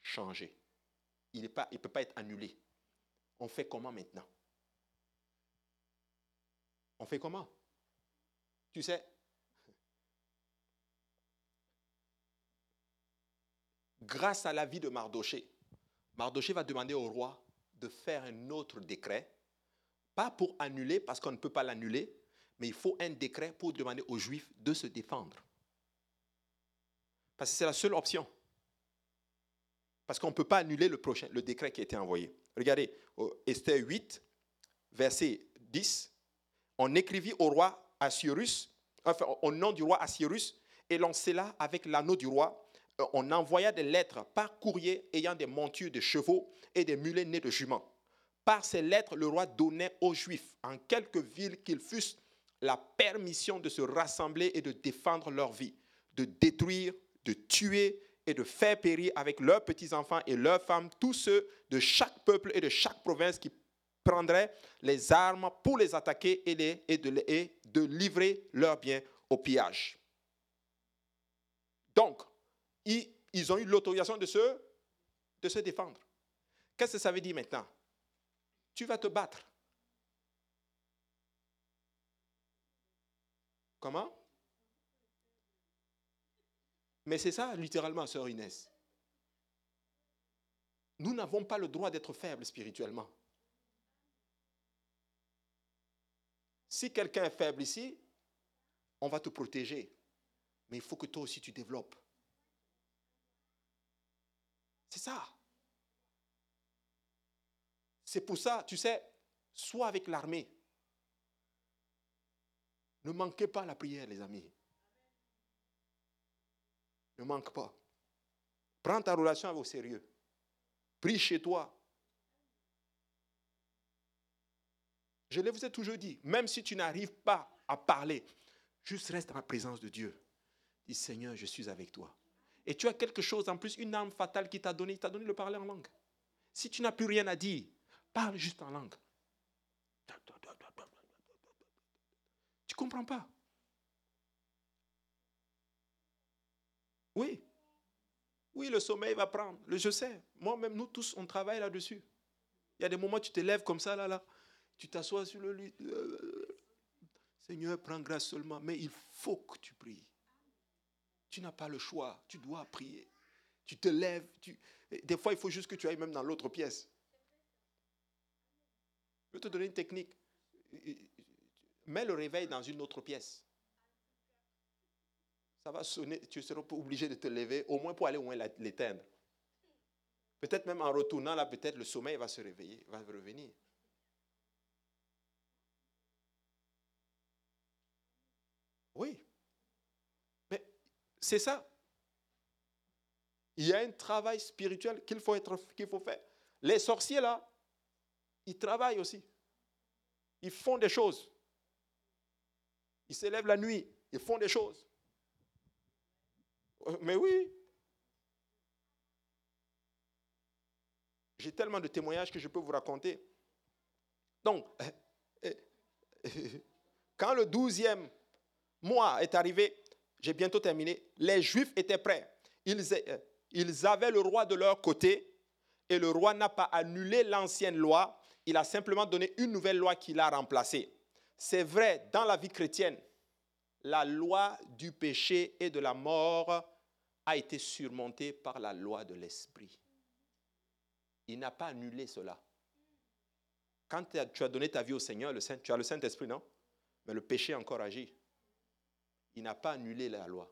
changé. Il ne peut pas être annulé. On fait comment maintenant? On fait comment? Tu sais, grâce à la vie de Mardoché, Mardoché va demander au roi de faire un autre décret, pas pour annuler, parce qu'on ne peut pas l'annuler, mais il faut un décret pour demander aux Juifs de se défendre. Parce que c'est la seule option. Parce qu'on ne peut pas annuler le, prochain, décret qui a été envoyé. Regardez, Esther 8, verset 10. On écrivit au roi Assyrus, enfin, au nom du roi Assyrus, et l'on scella avec l'anneau du roi on envoya des lettres par courrier ayant des montures de chevaux et des mulets nés de juments. Par ces lettres, le roi donnait aux Juifs, en quelque ville qu'ils fussent, la permission de se rassembler et de défendre leur vie, de détruire, de tuer et de faire périr avec leurs petits-enfants et leurs femmes tous ceux de chaque peuple et de chaque province qui prendraient les armes pour les attaquer et, de, et de livrer leurs biens au pillage. Donc, ils, ont eu l'autorisation de se, de se défendre. Qu'est-ce que ça veut dire maintenant? Tu vas te battre. Comment? Mais c'est ça, littéralement, sœur Inès. Nous n'avons pas le droit d'être faibles spirituellement. Si quelqu'un est faible ici, on va te protéger. Mais il faut que toi aussi tu développes. C'est ça. C'est pour ça, tu sais, sois avec l'armée. Ne manquez pas la prière, les amis. Ne manque pas. Prends ta relation au sérieux. Prie chez toi. Je vous ai toujours dit, même si tu n'arrives pas à parler, juste reste dans la présence de Dieu. Dis Seigneur, je suis avec toi. Et tu as quelque chose en plus, une âme fatale qui t'a donné, il t'a donné le parler en langue. Si tu n'as plus rien à dire, parle juste en langue. Tu ne comprends pas? Oui. Oui, le sommeil va prendre. Je sais. Moi-même, nous tous, on travaille là-dessus. Il y a des moments tu te lèves comme ça, là, là. Tu t'assois sur le lit. Seigneur, prends grâce seulement. Mais il faut que tu pries. Tu n'as pas le choix. Tu dois prier. Tu te lèves. Tu... Des fois, il faut juste que tu ailles même dans l'autre pièce. Je vais te donner une technique. Mets le réveil dans une autre pièce. Ça va sonner. Tu seras obligé de te lever, au moins pour aller au moins l'éteindre. Peut-être même en retournant là, peut-être le sommeil va se réveiller, va revenir. Oui. Mais c'est ça. Il y a un travail spirituel qu'il faut, être, faire. Les sorciers, là, ils travaillent aussi. Ils font des choses. Ils se lèvent la nuit. Ils font des choses. Mais oui. J'ai tellement de témoignages que je peux vous raconter. Donc, quand le douzième mois est arrivé, j'ai bientôt terminé, les Juifs étaient prêts. Ils, ils avaient le roi de leur côté et le roi n'a pas annulé l'ancienne loi, il a simplement donné une nouvelle loi qui l'a remplacée. C'est vrai, dans la vie chrétienne, la loi du péché et de la mort a été surmontée par la loi de l'Esprit. Il n'a pas annulé cela. Quand tu as donné ta vie au Seigneur, tu as le Saint-Esprit, non? Mais le péché a encore agi. Il n'a pas annulé la loi.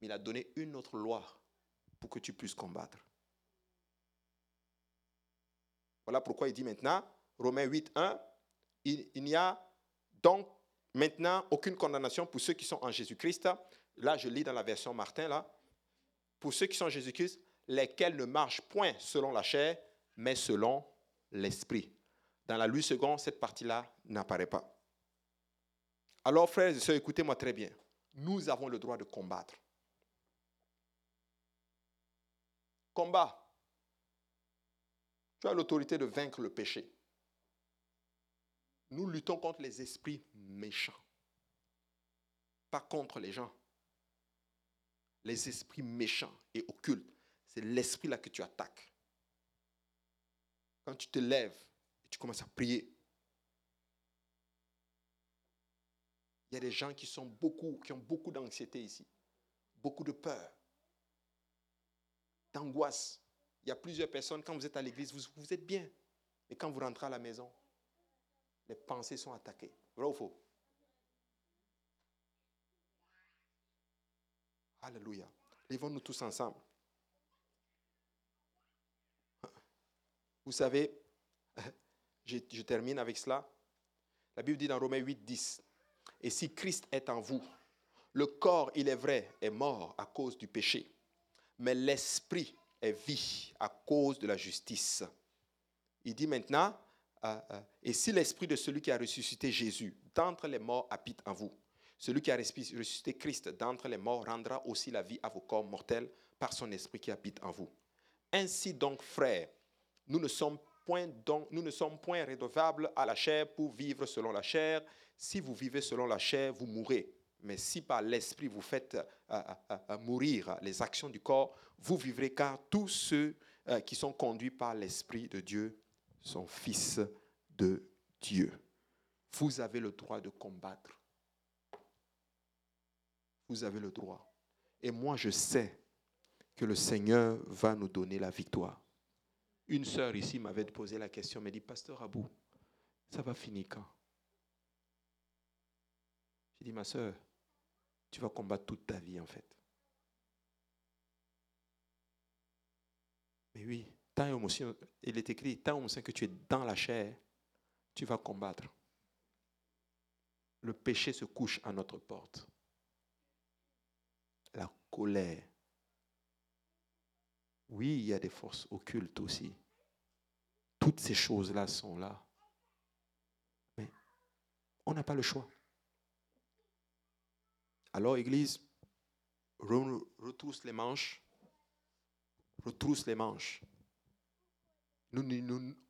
Mais il a donné une autre loi pour que tu puisses combattre. Voilà pourquoi il dit maintenant, Romains 8, 1, il, n'y a donc maintenant aucune condamnation pour ceux qui sont en Jésus-Christ. Là, je lis dans la version Martin, là. Pour ceux qui sont en Jésus-Christ, lesquels ne marchent point selon la chair, mais selon l'esprit. Dans la Louis II, cette partie-là n'apparaît pas. Alors, frères et sœurs, écoutez-moi très bien. Nous avons le droit de combattre. Combat. Tu as l'autorité de vaincre le péché. Nous luttons contre les esprits méchants, pas contre les gens. Les esprits méchants et occultes, c'est l'esprit là que tu attaques. Quand tu te lèves et tu commences à prier, il y a des gens qui sont beaucoup, qui ont beaucoup d'anxiété ici, beaucoup de peur, d'angoisse. Il y a plusieurs personnes, quand vous êtes à l'église, vous, vous êtes bien. Mais quand vous rentrez à la maison, les pensées sont attaquées. Vrai ou faux Alléluia. Levons-nous tous ensemble. Vous savez, je, je, termine avec cela. La Bible dit dans Romains 8, 10, Et si Christ est en vous, le corps, il est vrai, est mort à cause du péché, mais l'esprit est vie à cause de la justice. Il dit maintenant, euh, euh, et si l'esprit de celui qui a ressuscité Jésus d'entre les morts habite en vous, celui qui a ressuscité Christ d'entre les morts rendra aussi la vie à vos corps mortels par son esprit qui habite en vous. Ainsi donc, frères, nous ne sommes point, donc, point redevables à la chair pour vivre selon la chair. Si vous vivez selon la chair, vous mourrez. Mais si par l'esprit vous faites euh, mourir les actions du corps, vous vivrez car tous ceux qui sont conduits par l'esprit de Dieu sont fils de Dieu. Vous avez le droit de combattre. Vous avez le droit. Et moi, je sais que le Seigneur va nous donner la victoire. Une sœur ici m'avait posé la question, m'a dit, Pasteur Abou, ça va finir quand? J'ai dit, ma sœur, tu vas combattre toute ta vie en fait. Mais oui, tant émotion, il est écrit, tant émotion que tu es dans la chair, tu vas combattre. Le péché se couche à notre porte. La colère. Oui, il y a des forces occultes aussi. Toutes ces choses-là sont là. Mais on n'a pas le choix. Alors, Église, retrousse les manches. Retrousse les manches. Nous,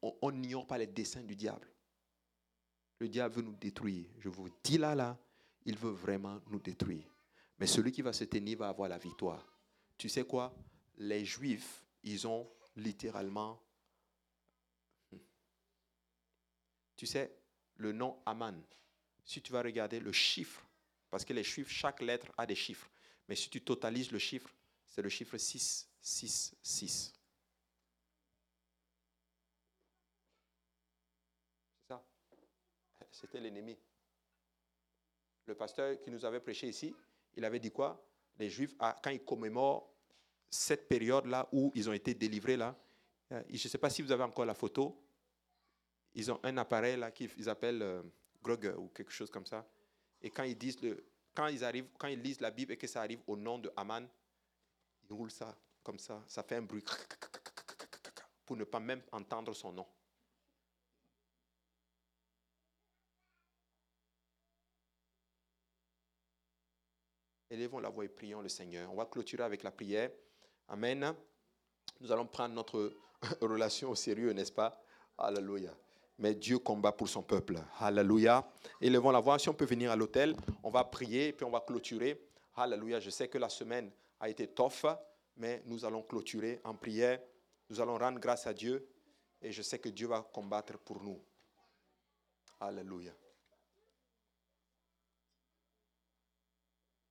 on n'ignore pas les desseins du diable. Le diable veut nous détruire. Je vous dis là, là, il veut vraiment nous détruire. Mais celui qui va se tenir va avoir la victoire. Tu sais quoi? Les Juifs, ils ont littéralement... Tu sais, le nom Aman, si tu vas regarder le chiffre, parce que les chiffres, chaque lettre a des chiffres, mais si tu totalises le chiffre, c'est le chiffre 6, 6, 6. c'était l'ennemi. Le pasteur qui nous avait prêché ici, il avait dit quoi? Les Juifs, ah, quand ils commémorent cette période-là où ils ont été délivrés, là, euh, je ne sais pas si vous avez encore la photo, ils ont un appareil là qu'ils appellent euh, Grog ou quelque chose comme ça. Et quand ils disent le, quand ils arrivent, quand ils lisent la Bible et que ça arrive au nom de Aman, ils roulent ça comme ça, ça fait un bruit pour ne pas même entendre son nom. Élevons la voix et prions le Seigneur. On va clôturer avec la prière. Amen. Nous allons prendre notre relation au sérieux, n'est-ce pas? Alléluia. Mais Dieu combat pour son peuple. Alléluia. Élevons la voix. Si on peut venir à l'hôtel, on va prier et puis on va clôturer. Alléluia. Je sais que la semaine a été tough, mais nous allons clôturer en prière. Nous allons rendre grâce à Dieu et je sais que Dieu va combattre pour nous. Alléluia.